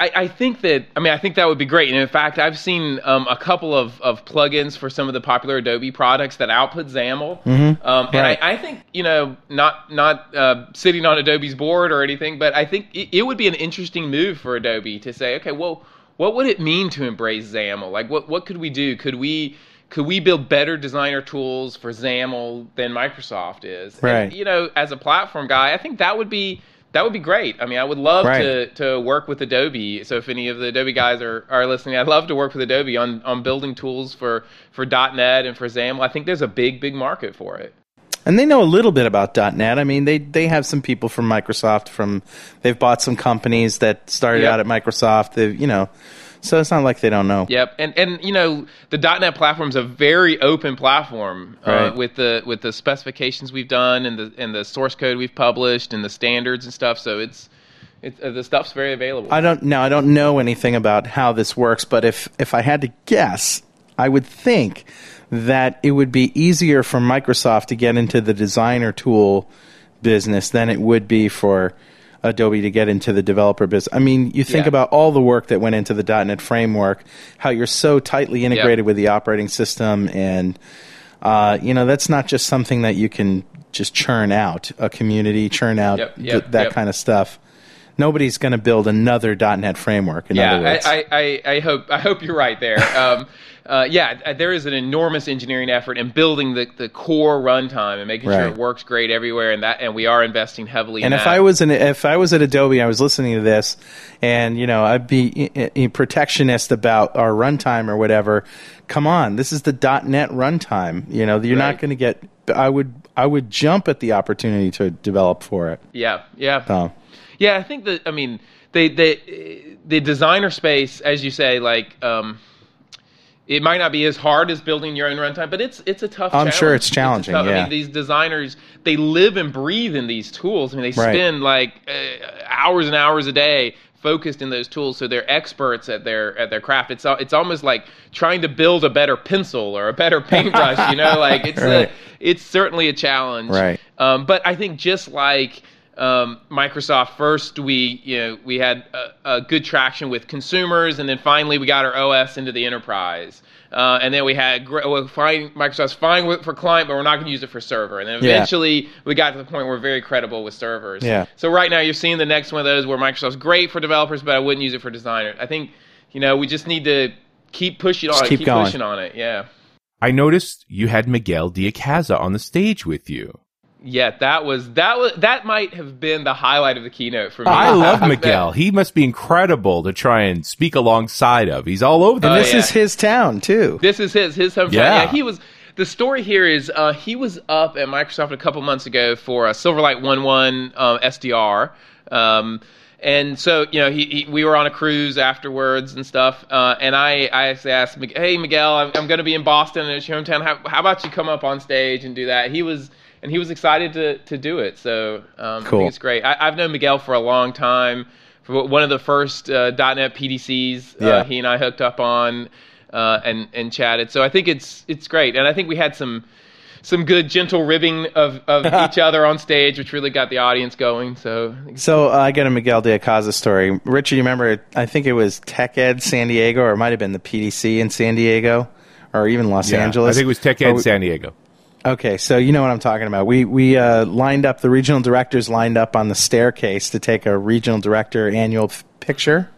I, I think that I mean I think that would be great. And in fact, I've seen um, a couple of, of plugins for some of the popular Adobe products that output XAML. Mm-hmm. Um, and Right. I, I think you know not not uh, sitting on Adobe's board or anything, but I think it, it would be an interesting move for Adobe to say, okay, well, what would it mean to embrace XAML? Like, what what could we do? Could we could we build better designer tools for XAML than Microsoft is? And, Right. you know, as a platform guy, I think that would be that would be great. I mean, I would love Right. to to work with Adobe. So if any of the Adobe guys are, are listening, I'd love to work with Adobe on, on building tools for, for .NET and for XAML. I think there's a big, big market for it. and they know a little bit about .NET. I mean, they they have some people from Microsoft. From they've bought some companies that started Yep. out at Microsoft. They've you know, so it's not like they don't know. Yep, and and you know the .NET platform is a very open platform uh, with the with the specifications we've done and the and the source code we've published and the standards and stuff. So it's it's uh, the stuff's very available. I don't now. I don't know anything about how this works, but if if I had to guess, I would think that it would be easier for Microsoft to get into the designer tool business than it would be for Adobe to get into the developer business. I mean, you think Yeah. about all the work that went into the .NET framework, how you're so tightly integrated with the operating system, and uh, you know that's not just something that you can just churn out a community, churn out Yep, th- that yep. kind of stuff. Nobody's going to build another .NET framework. In other yeah, I, I, I hope I hope you're right there. Um, uh, yeah, uh, there is an enormous engineering effort in building the, the core runtime and making sure it works great everywhere, and that and we are investing heavily. and in if that. I was in, if I was at Adobe, I was listening to this, and you know, I'd be i- i- protectionist about our runtime or whatever. Come on, this is the .NET runtime. You know, you're not going to get. I would I would jump at the opportunity to develop for it. yeah, yeah, So Yeah, I think that I mean they they the designer space, as you say, like um, it might not be as hard as building your own runtime, but it's it's a tough. I'm challenge. sure it's challenging, tough- I mean, these designers they live and breathe in these tools. I mean, they Right. spend like uh, hours and hours a day focused in those tools, so they're experts at their at their craft. It's it's almost like trying to build a better pencil or a better [laughs] paintbrush. you know, like it's Right. a, it's certainly a challenge. Right. Um, but I think just like um, Microsoft, first we you know we had a, a good traction with consumers, and then finally we got our OS into the enterprise. Uh, and then we had gr- well, fine, Microsoft's fine with, for client, but we're not going to use it for server. And then Yeah. eventually we got to the point where we're very credible with servers. Yeah. So right now you're seeing the next one of those where Microsoft's great for developers, but I wouldn't use it for designers. I think you know we just need to keep pushing on Just it, keep keep going. pushing on it. Yeah. I noticed you had Miguel de Icaza on the stage with you. Yeah, that was that was that might have been the highlight of the keynote for me. I love [laughs] Miguel. He must be incredible to try and speak alongside of. He's all over the and Oh, this yeah. is his town too. This is his his hometown. Yeah. Yeah. he was. The story here is uh, he was up at Microsoft a couple months ago for a Silverlight 1.1 um, SDR. Um, and so, you know, he, he, we were on a cruise afterwards and stuff. Uh, and I, I asked, hey, Miguel, I'm, I'm going to be in Boston and it's your hometown. How, how about you come up on stage and do that? He was, and he was excited to, to do it. So um, I think it's great. I, I've known Miguel for a long time. For one of the first uh, .NET PDCs, uh, he and I hooked up on uh, and and chatted. So I think it's it's great, and I think we had some some good gentle ribbing of, of [laughs] each other on stage, which really got the audience going. So So uh, I got a Miguel de Icaza story. Richard, you remember? I think it was Tech Ed San Diego, or it might have been the PDC in San Diego, or even Los Yeah, Angeles. I think it was Tech Ed we- San Diego. Okay, so you know what I'm talking about. We we uh, lined up the regional directors lined up on the staircase to take a regional director annual f- picture,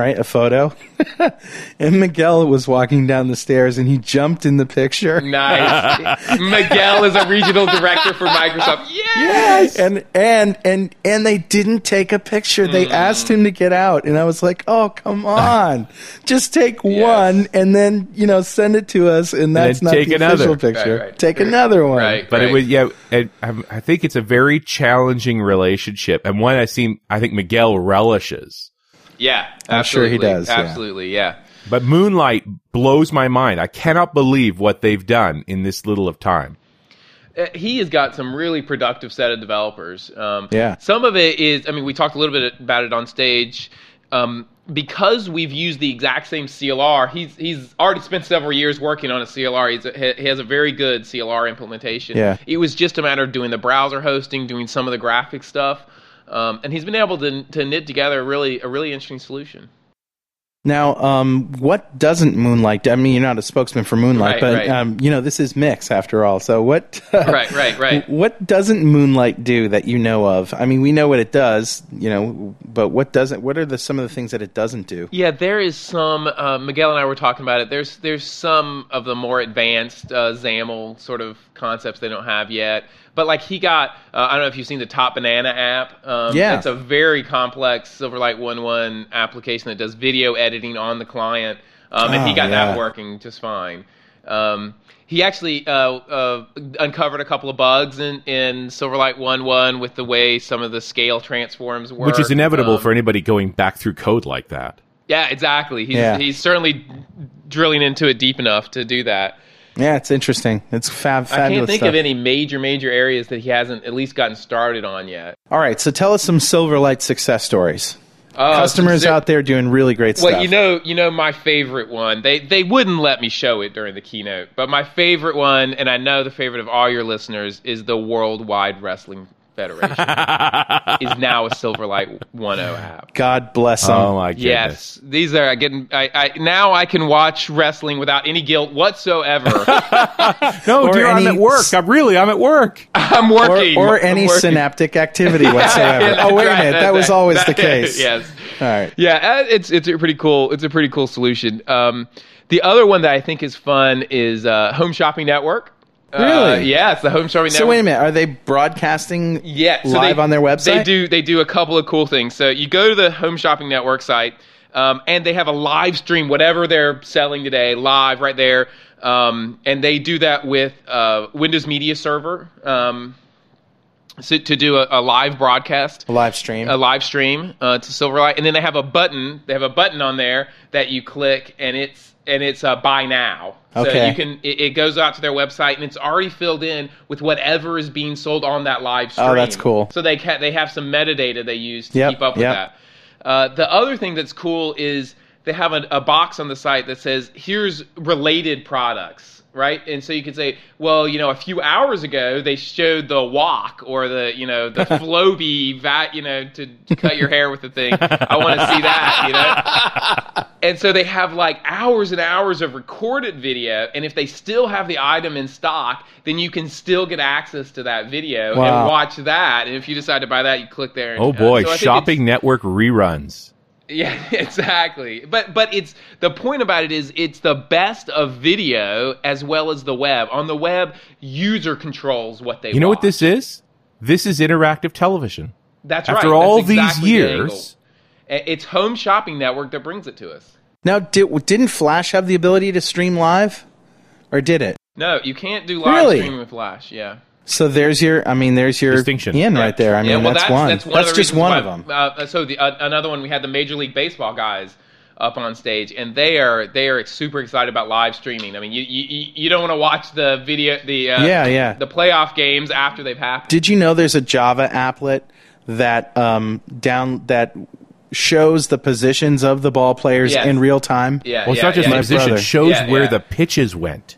right? A photo. [laughs] and Miguel was walking down the stairs and he jumped in the picture. nice. [laughs] Miguel is a regional director for Microsoft. [laughs] Yes. And and and and they didn't take a picture. They Mm. asked him to get out, and I was like, "Oh, come on, just take one, and then you know send it to us, and that's then not take the another. official picture. Right, right. Take another one." Right. But right. it was yeah. It, I, I think it's a very challenging relationship, and one I seem I think Miguel relishes. Yeah, I'm sure he does, yeah. Absolutely, yeah. But Moonlight blows my mind. I cannot believe what they've done in this little of time. Uh, he has got some really productive set of developers. Um, Yeah. Some of it is, I mean, we talked a little bit about it on stage. Um, because we've used the exact same CLR, he's he's already spent several years working on a CLR. He's a, he has a very good CLR implementation. Yeah. It was just a matter of doing the browser hosting, doing some of the graphic stuff, um, and he's been able to to knit together a really a really interesting solution. Now, um, what doesn't Moonlight? do? I mean, you're not a spokesman for Moonlight, Right, but right. Um, you know this is Mix after all. So what? [laughs] Right, right, right. What doesn't Moonlight do that you know of? I mean, we know what it does, you know, but what doesn't? What are the some of the things that it doesn't do? Yeah, there is some. Uh, Miguel and I were talking about it. There's there's some of the more advanced uh, XAML sort of concepts they don't have yet. But like he got, uh, I don't know if you've seen the Top Banana app. Um, Yeah. it's a very complex Silverlight 1.1 application that does video editing on the client, um, and he Oh, got yeah. that working just fine. Um, he actually uh, uh, uncovered a couple of bugs in, in Silverlight 1.1 with the way some of the scale transforms work, Which is inevitable Um, for anybody going back through code like that. yeah, exactly. He's Yeah. he's certainly drilling into it deep enough to do that. Yeah, it's interesting. It's fab, fabulous I can't think stuff. of any major major areas that he hasn't at least gotten started on yet. All right, so tell us some Silverlight success stories. Uh, Customers so- out there doing really great stuff. Well, you know, you know my favorite one. They they wouldn't let me show it during the keynote, but my favorite one, and I know the favorite of all your listeners, is the Worldwide Wrestling Federation. [laughs] is now a Silverlight 1.0 app. God bless them. Oh my goodness! Yes, these are getting. I, I now I can watch wrestling without any guilt whatsoever. [laughs] No, Or dear, I'm any at work. s- I'm really, I'm at work. I'm or, working. or I'm any working. synaptic activity [laughs] whatsoever. Yeah, oh, wait a that's minute, right. that was always the That- case. yes. All right. Yeah, uh, it's it's a pretty cool. It's a pretty cool solution. Um, the other one that I think is fun is uh, Home Shopping Network. Uh, Really? yeah, it's the Home Shopping Network. So wait a minute, are they broadcasting yeah, so live they- on their website? They do. They do a couple of cool things. So you go to the Home Shopping Network site, um, and they have a live stream, whatever they're selling today, live right there. Um, and they do that with uh, Windows Media Server. Um, so to do a, a live broadcast A live stream. a live stream uh, to Silverlight, and then they have a button. They have a button on there that you click, and it's and it's uh, buy now. So Okay. you can it, it goes out to their website, and it's already filled in with whatever is being sold on that live stream. Oh, that's cool. So they ca- they have some metadata they use to Yep, keep up with yep. that. Uh, the other thing that's cool is they have a, a box on the site that says here's related products right? And so you could say well you know a few hours ago they showed the wok or the you know the [laughs] Flowbee vat you know to, to cut your hair with the thing. I want to see that you know? [laughs] And so they have like hours and hours of recorded video and if they still have the item in stock then you can still get access to that video Wow. and watch that. And if you decide to buy that you click there and, Oh uh, boy, so shopping network reruns. Yeah, [laughs] exactly. But but it's the point about it is it's the best of video as well as the web. On the web, user controls what they. You know what this is? This is interactive television. That's After right. After all That's these exactly the years, angle. It's Home Shopping Network that brings it to us. now, did, didn't Flash have the ability to stream live, or did it? No, you can't do live Really? streaming with Flash. Yeah. So there's your, I mean, there's your Distinction. in Yeah. right there. I mean, Yeah, well, that's, one. That's, one of just one why- of them. Uh, so the uh, another one we had the Major League Baseball guys up on stage, and they are they are super excited about live streaming. I mean, you you, you don't want to watch the video the uh, Yeah, yeah. the playoff games after they've happened. Did you know there's a Java applet that um, down that shows the positions of the ball players Yes. in real time? yeah, well, it's yeah, not just yeah. the position; brother. shows Yeah, where yeah. the pitches went.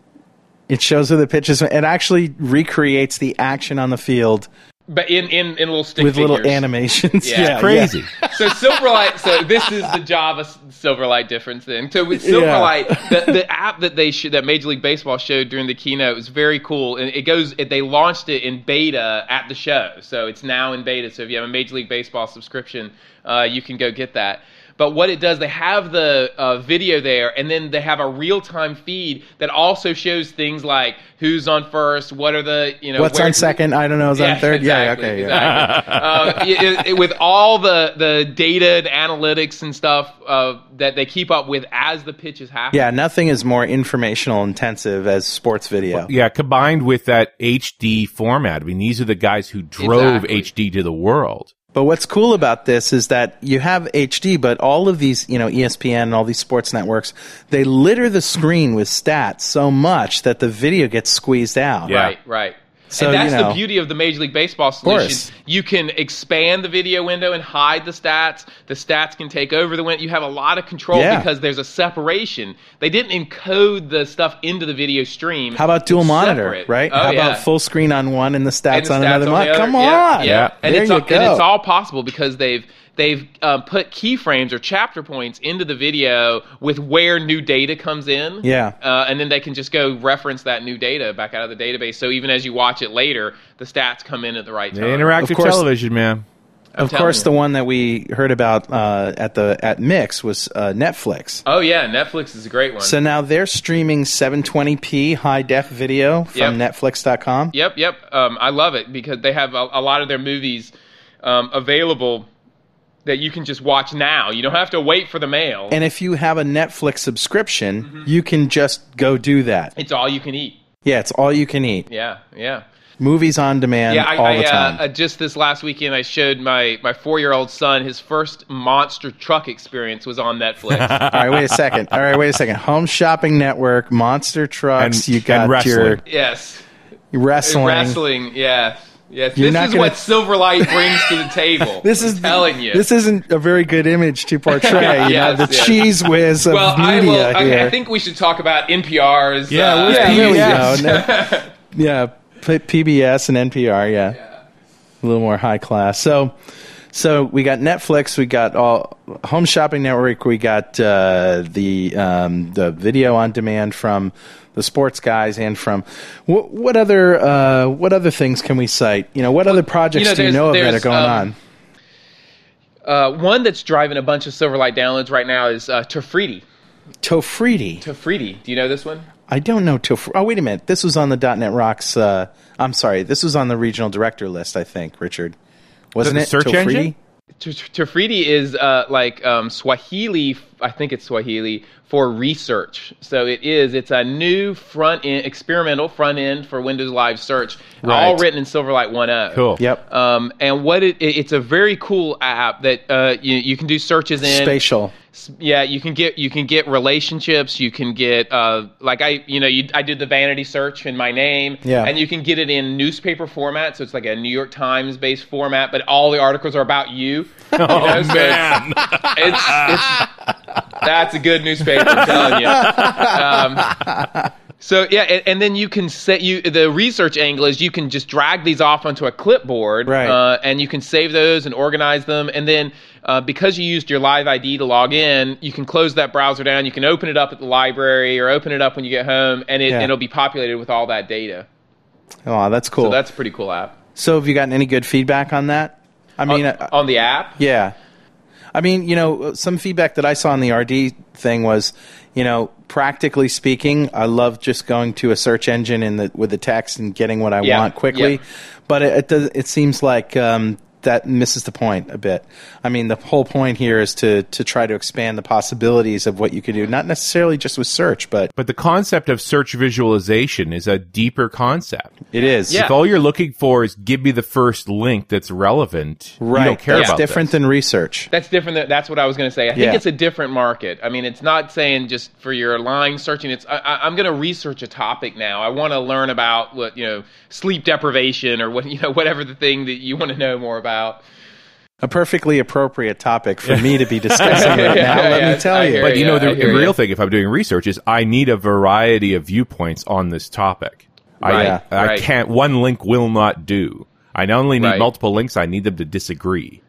It shows where the pitches. It actually recreates the action on the field but in in, in little stick with little animations. Yeah. Yeah, Crazy. so Silverlight. So this is the Java Silverlight difference. Then, so with Yeah. Silverlight, the, the app that they sh- that Major League Baseball showed during the keynote was very cool, and it goes. It, they launched it in beta at the show, so it's now in beta. So if you have a Major League Baseball subscription, uh, you can go get that. But what it does, they have the uh, video there, and then they have a real time feed that also shows things like who's on first, what are the you know What's on second? I don't know. Is on third? exactly, yeah. Okay. Yeah. exactly. uh, it- it- with all the, the data and analytics and stuff uh, that they keep up with as the pitches happen. Yeah. Nothing is more informational intensive as sports video. Yeah, combined with that HD format. I mean, these are the guys who drove Exactly. HD to the world. But what's cool about this is that you have HD, but all of these, you know, ESPN and all these sports networks, they litter the screen with stats so much that the video gets squeezed out. Yeah. Right, right. So, and that's you know- the beauty of the Major League Baseball solution. You can expand the video window and hide the stats. The stats can take over the window. You have a lot of control Yeah. because there's a separation. They didn't encode the stuff into the video stream. How about dual monitor, separate. right? Oh, How yeah. about full screen on one and the stats And the on stats another other. Come Yeah, on. Yeah, And, it's all, and it's all possible because they've they've um, put keyframes or chapter points into the video with where new data comes in. Yeah. uh, and then they can just go reference that new data back out of the database. So even as you watch it later, the stats come in at the right time. Interactive Of course- television, man. I'm of course, you. the one that we heard about uh, at the at Mix was uh, Netflix. Oh yeah, Netflix is a great one. So now they're streaming 720p high def video from Yep. Netflix.com. Yep, yep. Um, I love it because they have a, a lot of their movies um, available that you can just watch now. You don't have to wait for the mail. And if you have a Netflix subscription, Mm-hmm. you can just go do that. it's all you can eat. Yeah, it's all you can eat. Yeah, yeah. Movies on demand Yeah, I, all I, the time. Uh, uh, just this last weekend, I showed my, my four year old son his first monster truck experience was on [laughs] Netflix. all right, wait a second. All right, wait a second. Home Shopping Network, Monster Trucks. And- you got and wrestling. your yes, wrestling. wrestling. Yeah, yes. You're this is gonna- what Silverlight brings to the table. [laughs] This I'm is telling you. This isn't a very good image to portray. You Yes, [laughs] know, the yes. cheese whiz of well, I media will. Okay, here. I think we should talk about NPR's. Yeah, uh, where's yeah, there we PBS? go. No- [laughs] yeah, PBS and NPR. Yeah. a little more high class. So, so we got Netflix, we got all Home Shopping Network, we got uh, the um, the video on demand from the sports guys and from what, what other uh, what other things can we cite? You know, what other projects you know, do you know of that are going um, on? Uh, one that's driving a bunch of Silverlight downloads right now is uh, Tafiti. Tafiti. Tafiti. Do you know this one? I don't know Tof. Oh, wait a minute. This was on the .NET Rocks. Uh, I'm sorry. This was on the regional director list. I think Richard wasn't it? search Tafiti? engine? T- T- is uh, like um, Swahili. I think it's Swahili for research. So it is. It's a new front end, experimental front end for Windows Live Search, All written in Silverlight 1.0. Cool. Yep. Um, and what it, it- it's a very cool app that uh, you, you can do searches in. Spatial. Yeah you can get you can get relationships you can get uh like i you know you, i did the vanity search in my name Yeah. and you can get it in newspaper format so it's like a new york times based format but all the articles are about you, [laughs] you know, Oh so man, it's, it's that's a good newspaper i'm telling you um, so yeah, and, and then you can set you the research angle is you can just drag these off onto a clipboard, Right. Uh, and you can save those and organize them, and then uh, because you used your Live ID to log in, you can close that browser down. You can open it up at the library or open it up when you get home, and it, Yeah. it'll be populated with all that data. Oh, that's cool. So So, that's a pretty cool app. So have you gotten any good feedback on that? I mean, on, uh, on the app, yeah. I mean, you know, some feedback that I saw on the RD thing was, you know, practically speaking, I love just going to a search engine in the with the text and getting what I Yeah, want quickly. yeah. But it it, does, it seems like um, that misses the point a bit. I mean, the whole point here is to to try to expand the possibilities of what you could do, not necessarily just with search, but but the concept of search visualization is a deeper concept. it is. Yeah. If all you're looking for is give me the first link that's relevant, Right. you don't care That's about different this. than research. That's different. Than, that's what I was going to say. I think Yeah. it's a different market. I mean, it's not saying just for your line searching. It's I, I, I'm going to research a topic now. I want to learn about what you know, sleep deprivation or what you know, whatever the thing that you want to know more about. A perfectly appropriate topic for me to be [laughs] discussing right now. Let Yeah, me tell you. But you know, Yeah, the real ya. thing, if I'm doing research, is I need a variety of viewpoints on this topic. Right, I, I can't. One link will not do. I not only need Right. multiple links, I need them to disagree.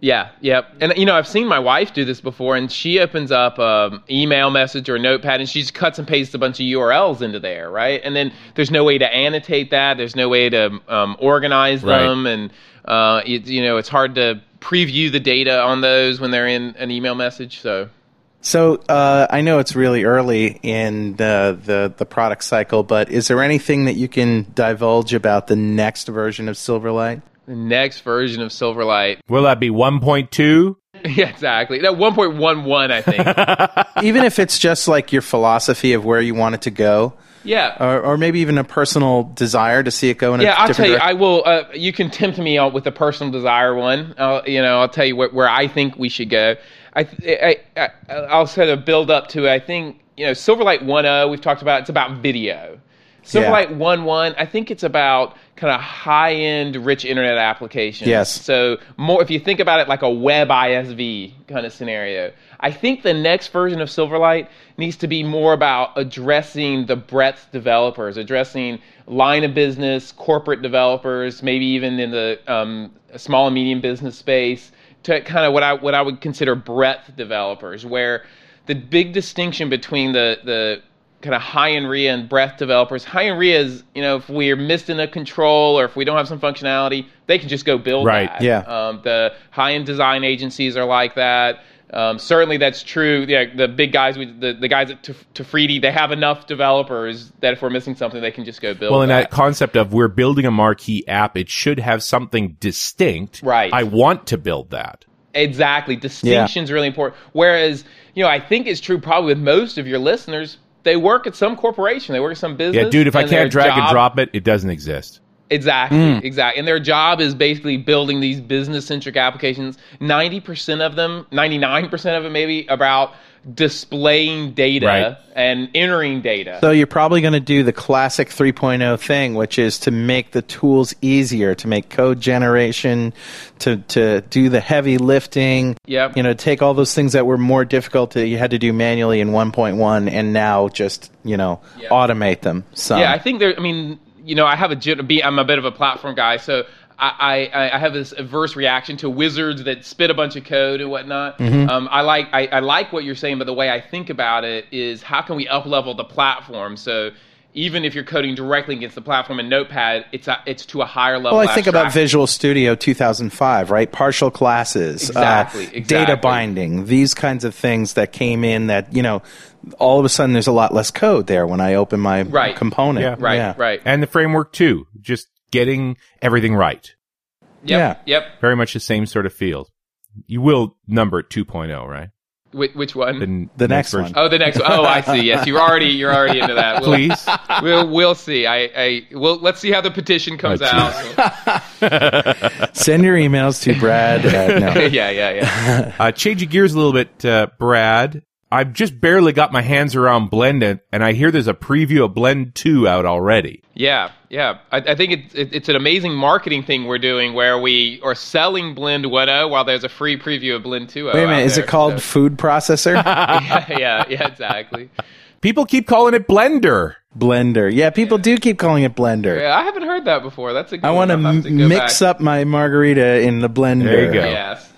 Yeah, yeah. And you know, I've seen my wife do this before, and she opens up an email message or a notepad, and she just cuts and pastes a bunch of URLs into there, right? And then there's no way to annotate that. There's no way to um, organize Right. them, and uh, it, you know, it's hard to preview the data on those when they're in an email message. So So uh, I know it's really early in the, the the product cycle, but is there anything that you can divulge about the next version of Silverlight? the next version of Silverlight, Will that be 1.2? [laughs] yeah, exactly. No, 1.11, I think. [laughs] Even if it's just like your philosophy of where you want it to go, yeah. or, or maybe even a personal desire to see it go in a Yeah, I'll tell you. direction. I will. Uh, you can tempt me out with a personal desire one. I'll, you know, I'll tell you where, where I think we should go. I, I, I, I'll sort of build up to. it. I think you know, Silverlight 1.0. We've talked about. It's about video. Silverlight 1.1. I think it's about kind of high end, rich internet applications. Yes. So more, if you think about it like a web ISV kind of scenario, I think the next version of Silverlight needs to be more about addressing the breadth developers, addressing line of business, corporate developers, maybe even in the um, small and medium business space, to kind of what I what I would consider breadth developers, where the big distinction between the the kind of high end RIA and breadth developers. High end RIA is, you know, if we're missing a control or if we don't have some functionality, they can just go build Right, that. yeah. Um, the high end design agencies are like that. Um, certainly, that's true. Yeah, the big guys, we- the, the guys at Taf- they have enough developers that if we're missing something, they can just go build. Well, in that. that concept of we're building a marquee app, it should have something distinct. Right. I want to build that. Exactly. Distinction Distinction's really important. Whereas, you know, I think it's true probably with most of your listeners. They work at some corporation. They work at some business. Yeah, dude, if I can't drag and drop it, it doesn't exist. Exactly, mm. exactly. And their job is basically building these business centric applications. 90% of them, 99% of it maybe, about displaying data Right. and entering data. So you're probably going to do the classic 3.0 thing, which is to make the tools easier, to make code generation, to to do the heavy lifting. Yep. You know, take all those things that were more difficult that you had to do manually in 1.1, and now just you know Yeah. automate them. Some. Yeah, I think there. I mean, you know, I have a. I'm a bit of a platform guy, so I, I, I have this adverse reaction to wizards that spit a bunch of code and whatnot. Mm-hmm. Um, I like I, I like what you're saying, but the way I think about it is how can we up level the platform so. Even if you're coding directly against the platform in Notepad, it's a, it's to a higher level. Well, I think about. Visual Studio 2005, right? Partial classes, Exactly, uh, exactly. data binding, these kinds of things that came in that, you know, all of a sudden there's a lot less code there when I open my Right. component. Yeah. Right, Yeah. right. And the framework too, just getting everything right. Yep, yep. Very much the same sort of field. You will number it 2.0, right? Which, which one? The, The next one. oh, the next one. Oh, I see. Yes, you're already you're already into that. We'll, Please. [laughs] We'll we'll see. I I well let's see how the petition comes Oh, out. [laughs] Send your emails to Brad. At, no. [laughs] yeah, yeah, yeah. Uh, changing gears a little bit, uh, Brad. I've just barely got my hands around Blend, and, and I hear there's a preview of Blend 2 out already. Yeah, yeah. I, I think it's it, it's an amazing marketing thing we're doing where we are selling Blend 1.0 while there's a free preview of Blend 2.0. Wait a minute, out is there, it called so- food processor? [laughs] yeah, yeah, yeah, exactly. People keep calling it Blender. Blender. Yeah, people do keep calling it Blender. Yeah, I haven't heard that before. That's a good I want to one. I'll have to go mix back. up my margarita in the blender. There you go. Yes,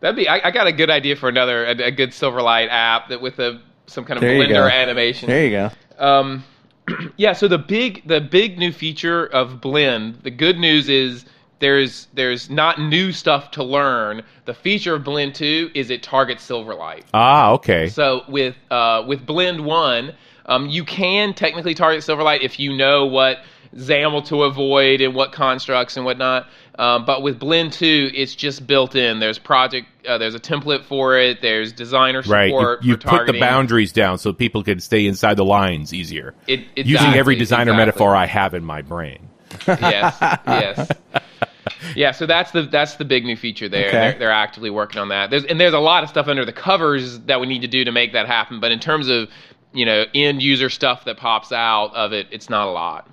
that'd be. I, I got a good idea for another a, a good Silverlight app that with a some kind of There Blender animation. There you go. Um, [clears throat] yeah. So the big the big new feature of Blend. The good news is there's there's not new stuff to learn. The feature of Blend two is it targets Silverlight. Ah, okay. So with uh, with Blend One, um, you can technically target Silverlight if you know what XAML to avoid and what constructs and whatnot. Um, but with Blend Two, it's just built in. There's project, uh, there's a template for it. There's designer support. Right. You, you for put the boundaries down so people can stay inside the lines easier. It, Using every designer exactly. metaphor I have in my brain. yes, yes. [laughs] Yeah, so that's the that's the big new feature there. Okay. They're, they're actively working on that. There's and there's a lot of stuff under the covers that we need to do to make that happen. But in terms of you know end user stuff that pops out of it, it's not a lot.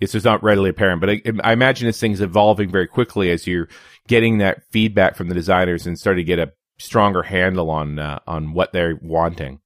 It's just not readily apparent, but I, I imagine this thing's evolving very quickly as you're getting that feedback from the designers and starting to get a stronger handle on uh, on what they're wanting.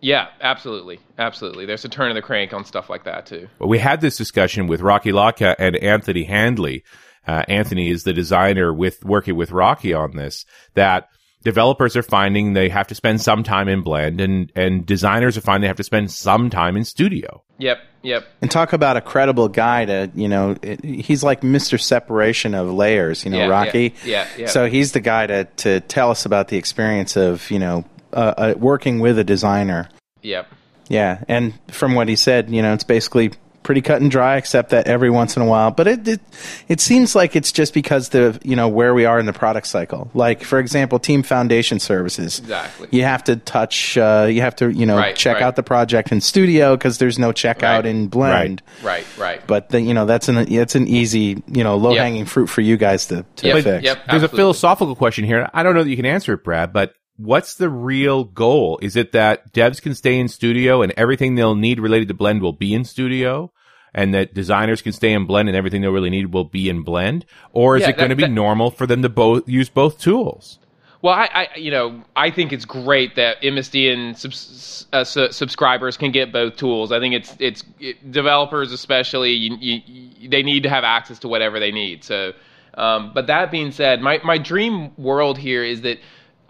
Yeah, absolutely, absolutely. There's a turn of the crank on stuff like that too. But we had this discussion with Rocky Lhotka and Anthony Handley. Uh, Anthony is the designer with working with Rocky on this. That developers are finding they have to spend some time in Blend, and and designers are finding they have to spend some time in Studio. Yep, yep. And talk about a credible guy to, you know, it, he's like Mr. Separation of layers, you know, Yeah, Rocky. yeah, yeah, yeah. So he's the guy to, to tell us about the experience of, you know, uh, uh, working with a designer. Yep. Yeah. And from what he said, you know, it's basically pretty cut and dry, except that every once in a while. But it, it, it seems like it's just because the, you know, where we are in the product cycle. Like, for example, Team Foundation Services. Exactly. You have to touch, uh, you have to, you know, Right, check right. out the project in Studio because there's no checkout Right. in Blend. Right, right. But the, you know that's an it's an easy you know low hanging fruit for you guys to, to Yep, fix. yep. There's a philosophical question here. I don't know that you can answer it, Brad, but what's the real goal? Is it that devs can stay in studio and everything they'll need related to Blend will be in studio? And that designers can stay in Blend and everything they'll really need will be in Blend? Or is Yeah, it going to be that- normal for them to both use both tools? Well, I, I, you know, I think it's great that MSDN subs, uh, su- subscribers can get both tools. I think it's it's it, developers especially you, you, you, they need to have access to whatever they need. So, um, but that being said, my my dream world here is that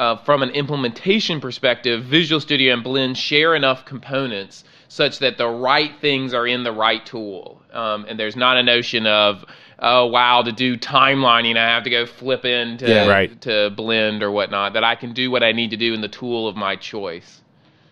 uh, from an implementation perspective, Visual Studio and Blend share enough components such that the right things are in the right tool, um, and there's not a notion of oh wow to do timelining I have to go flip into Yeah. Right. to blend or whatnot that I can do what I need to do in the tool of my choice.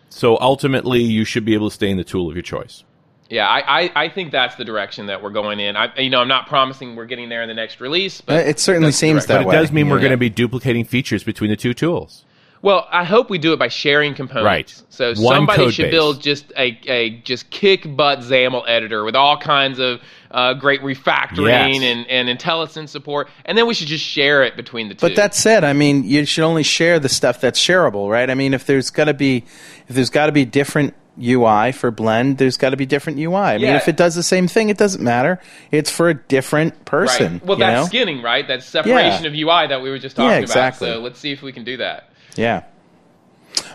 So ultimately, you should be able to stay in the tool of your choice. Yeah, I, I, I think that's the direction that we're going in. I you know I'm not promising we're getting there in the next release, but It certainly seems direction. that But it does mean we're going to be duplicating features between the two tools. Well, I hope we do it by sharing components. Right. So One somebody should base. build just a, a just kick butt XAML editor with all kinds of uh, great refactoring Yes. and, and IntelliSense support, and then we should just share it between the two. But that said, I mean, you should only share the stuff that's shareable, right? I mean, if there's got to be if there's got to be different UI for Blend, there's got to be different UI. I mean, if it does the same thing, it doesn't matter. It's for a different person. Right. Well, you that's know? skinning, right? That separation of UI that we were just talking Yeah, exactly. about. So let's see if we can do that. Yeah.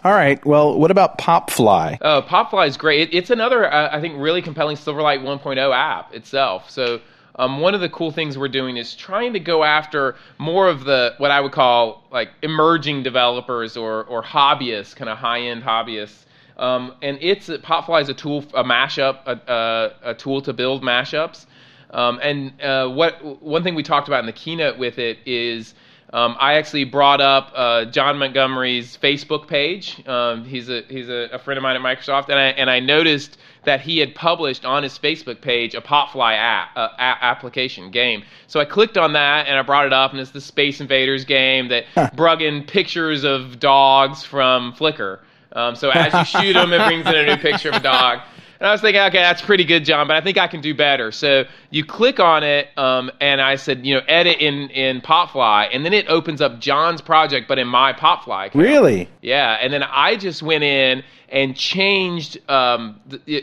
All right. Well, what about Popfly? Oh, Popfly is great. It, it's another, uh, I think, really compelling Silverlight 1.0 app itself. So um, one of the cool things we're doing is trying to go after more of the what I would call like emerging developers or or hobbyists, kind of high end hobbyists. Um, and it's Popfly is a tool, a mashup, a, a, a tool to build mashups. Um, and uh, what one thing we talked about in the keynote with it is um, I actually brought up uh, John Montgomery's Facebook page. Um, he's a he's a, a friend of mine at Microsoft, and I and I noticed that he had published on his Facebook page a Popfly app, uh, a- application game. So I clicked on that and I brought it up, and it's the Space Invaders game that brung in pictures of dogs from Flickr. Um, so as you shoot them, it brings in a new picture of a dog. And I was thinking, okay, that's pretty good, John, but I think I can do better. So you click on it, um, and I said, you know, edit in in Popfly, and then it opens up John's project, but in my Popfly. Account. Really? Yeah, and then I just went in and changed um,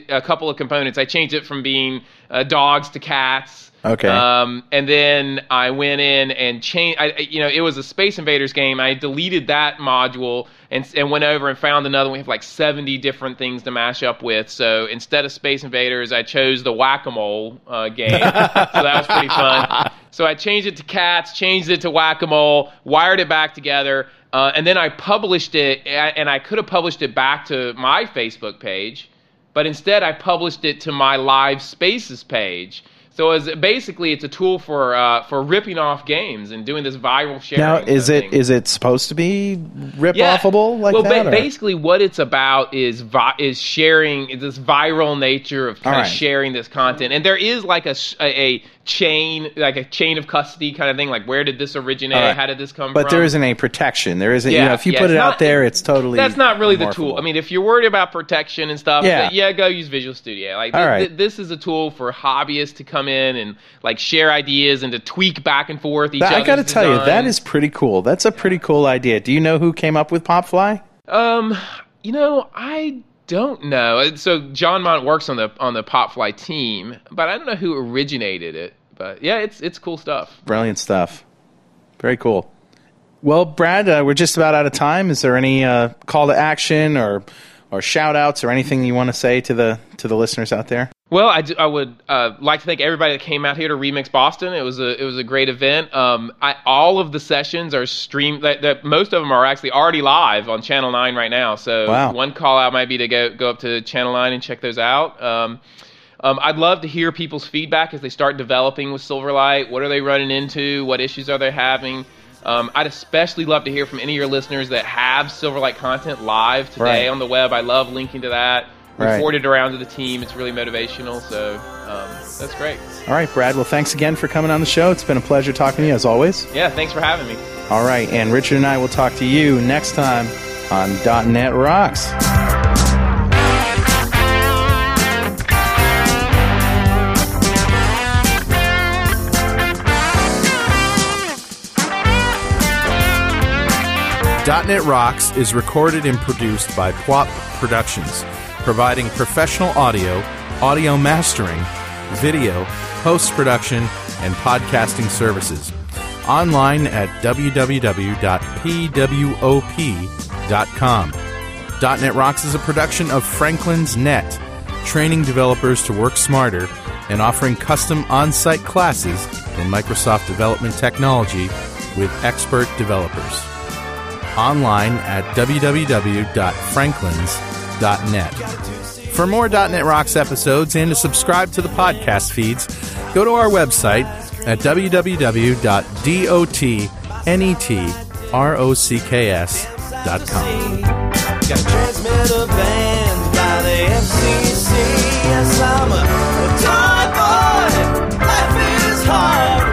a couple of components. I changed it from being uh, dogs to cats. Okay. Um, and then I went in and changed. I, you know, it was a Space Invaders game. I deleted that module and and went over and found another. one. We have like seventy different things to mash up with. So instead of Space Invaders, I chose the Whack a Mole uh, game. [laughs] so that was pretty fun. So I changed it to cats, changed it to Whack a Mole, wired it back together. Uh, and then I published it, and I could have published it back to my Facebook page, but instead I published it to my Live Spaces page. So as basically, it's a tool for uh, for ripping off games and doing this viral sharing. Now, is it thing. is it supposed to be rip offable like well, that? ba- or- basically, what it's about is vi- is sharing this viral nature of kind All of right. sharing this content, and there is like a- a chain, like a chain of custody kind of thing. Like, where did this originate? Right. How did this come but from? there isn't any protection. There isn't. you Yeah, know, if you yeah, put it out there, it's totally. That's not really the tool. I mean, if you're worried about protection and stuff, Yeah. yeah, go use Visual Studio. Like, thi- right. thi- this is a tool for hobbyists to come in and like share ideas and to tweak back and forth each I got to tell you, that is pretty cool. That's a pretty cool idea. Do you know who came up with Popfly? Um, you know, I don't know. Uh, So John Mont works on the on the Popfly team, but I don't know who originated it. But yeah, it's it's cool stuff. Brilliant stuff. Very cool. Well, Brad, uh, we're just about out of time. Is there any uh, call to action or or shout outs or anything you want to say to the to the listeners out there? Well, I, I would uh, like to thank everybody that came out here to Remix Boston. It was a it was a great event. Um, I, all of the sessions are streamed. That, that most of them are actually already live on Channel Nine right now. So Wow. one call out might be to go go up to Channel Nine and check those out. Um, um, I'd love to hear people's feedback as they start developing with Silverlight. What are they running into? What issues are they having? Um, I'd especially love to hear from any of your listeners that have Silverlight content live today Right. on the web. I love linking to that. We Right. forward around to the team. It's really motivational. So um, that's great. All right, Brad. Well, thanks again for coming on the show. It's been a pleasure talking to you as always. Yeah, thanks for having me. All right, and Richard and I will talk to you next time on .NET Rocks. .NET Rocks is recorded and produced by PWOP Productions, providing professional audio, audio mastering, video, post-production, and podcasting services. Online at www.pwop.com. .NET Rocks is a production of Franklin's Net, training developers to work smarter and offering custom on-site classes in Microsoft development technology with expert developers online at for more .net Rocks episodes and to subscribe to the podcast feeds, go to our website at www.dotnetrocks.com. Got transmitter by the FCC. Yes, I'm a, a toy boy. Life is hard.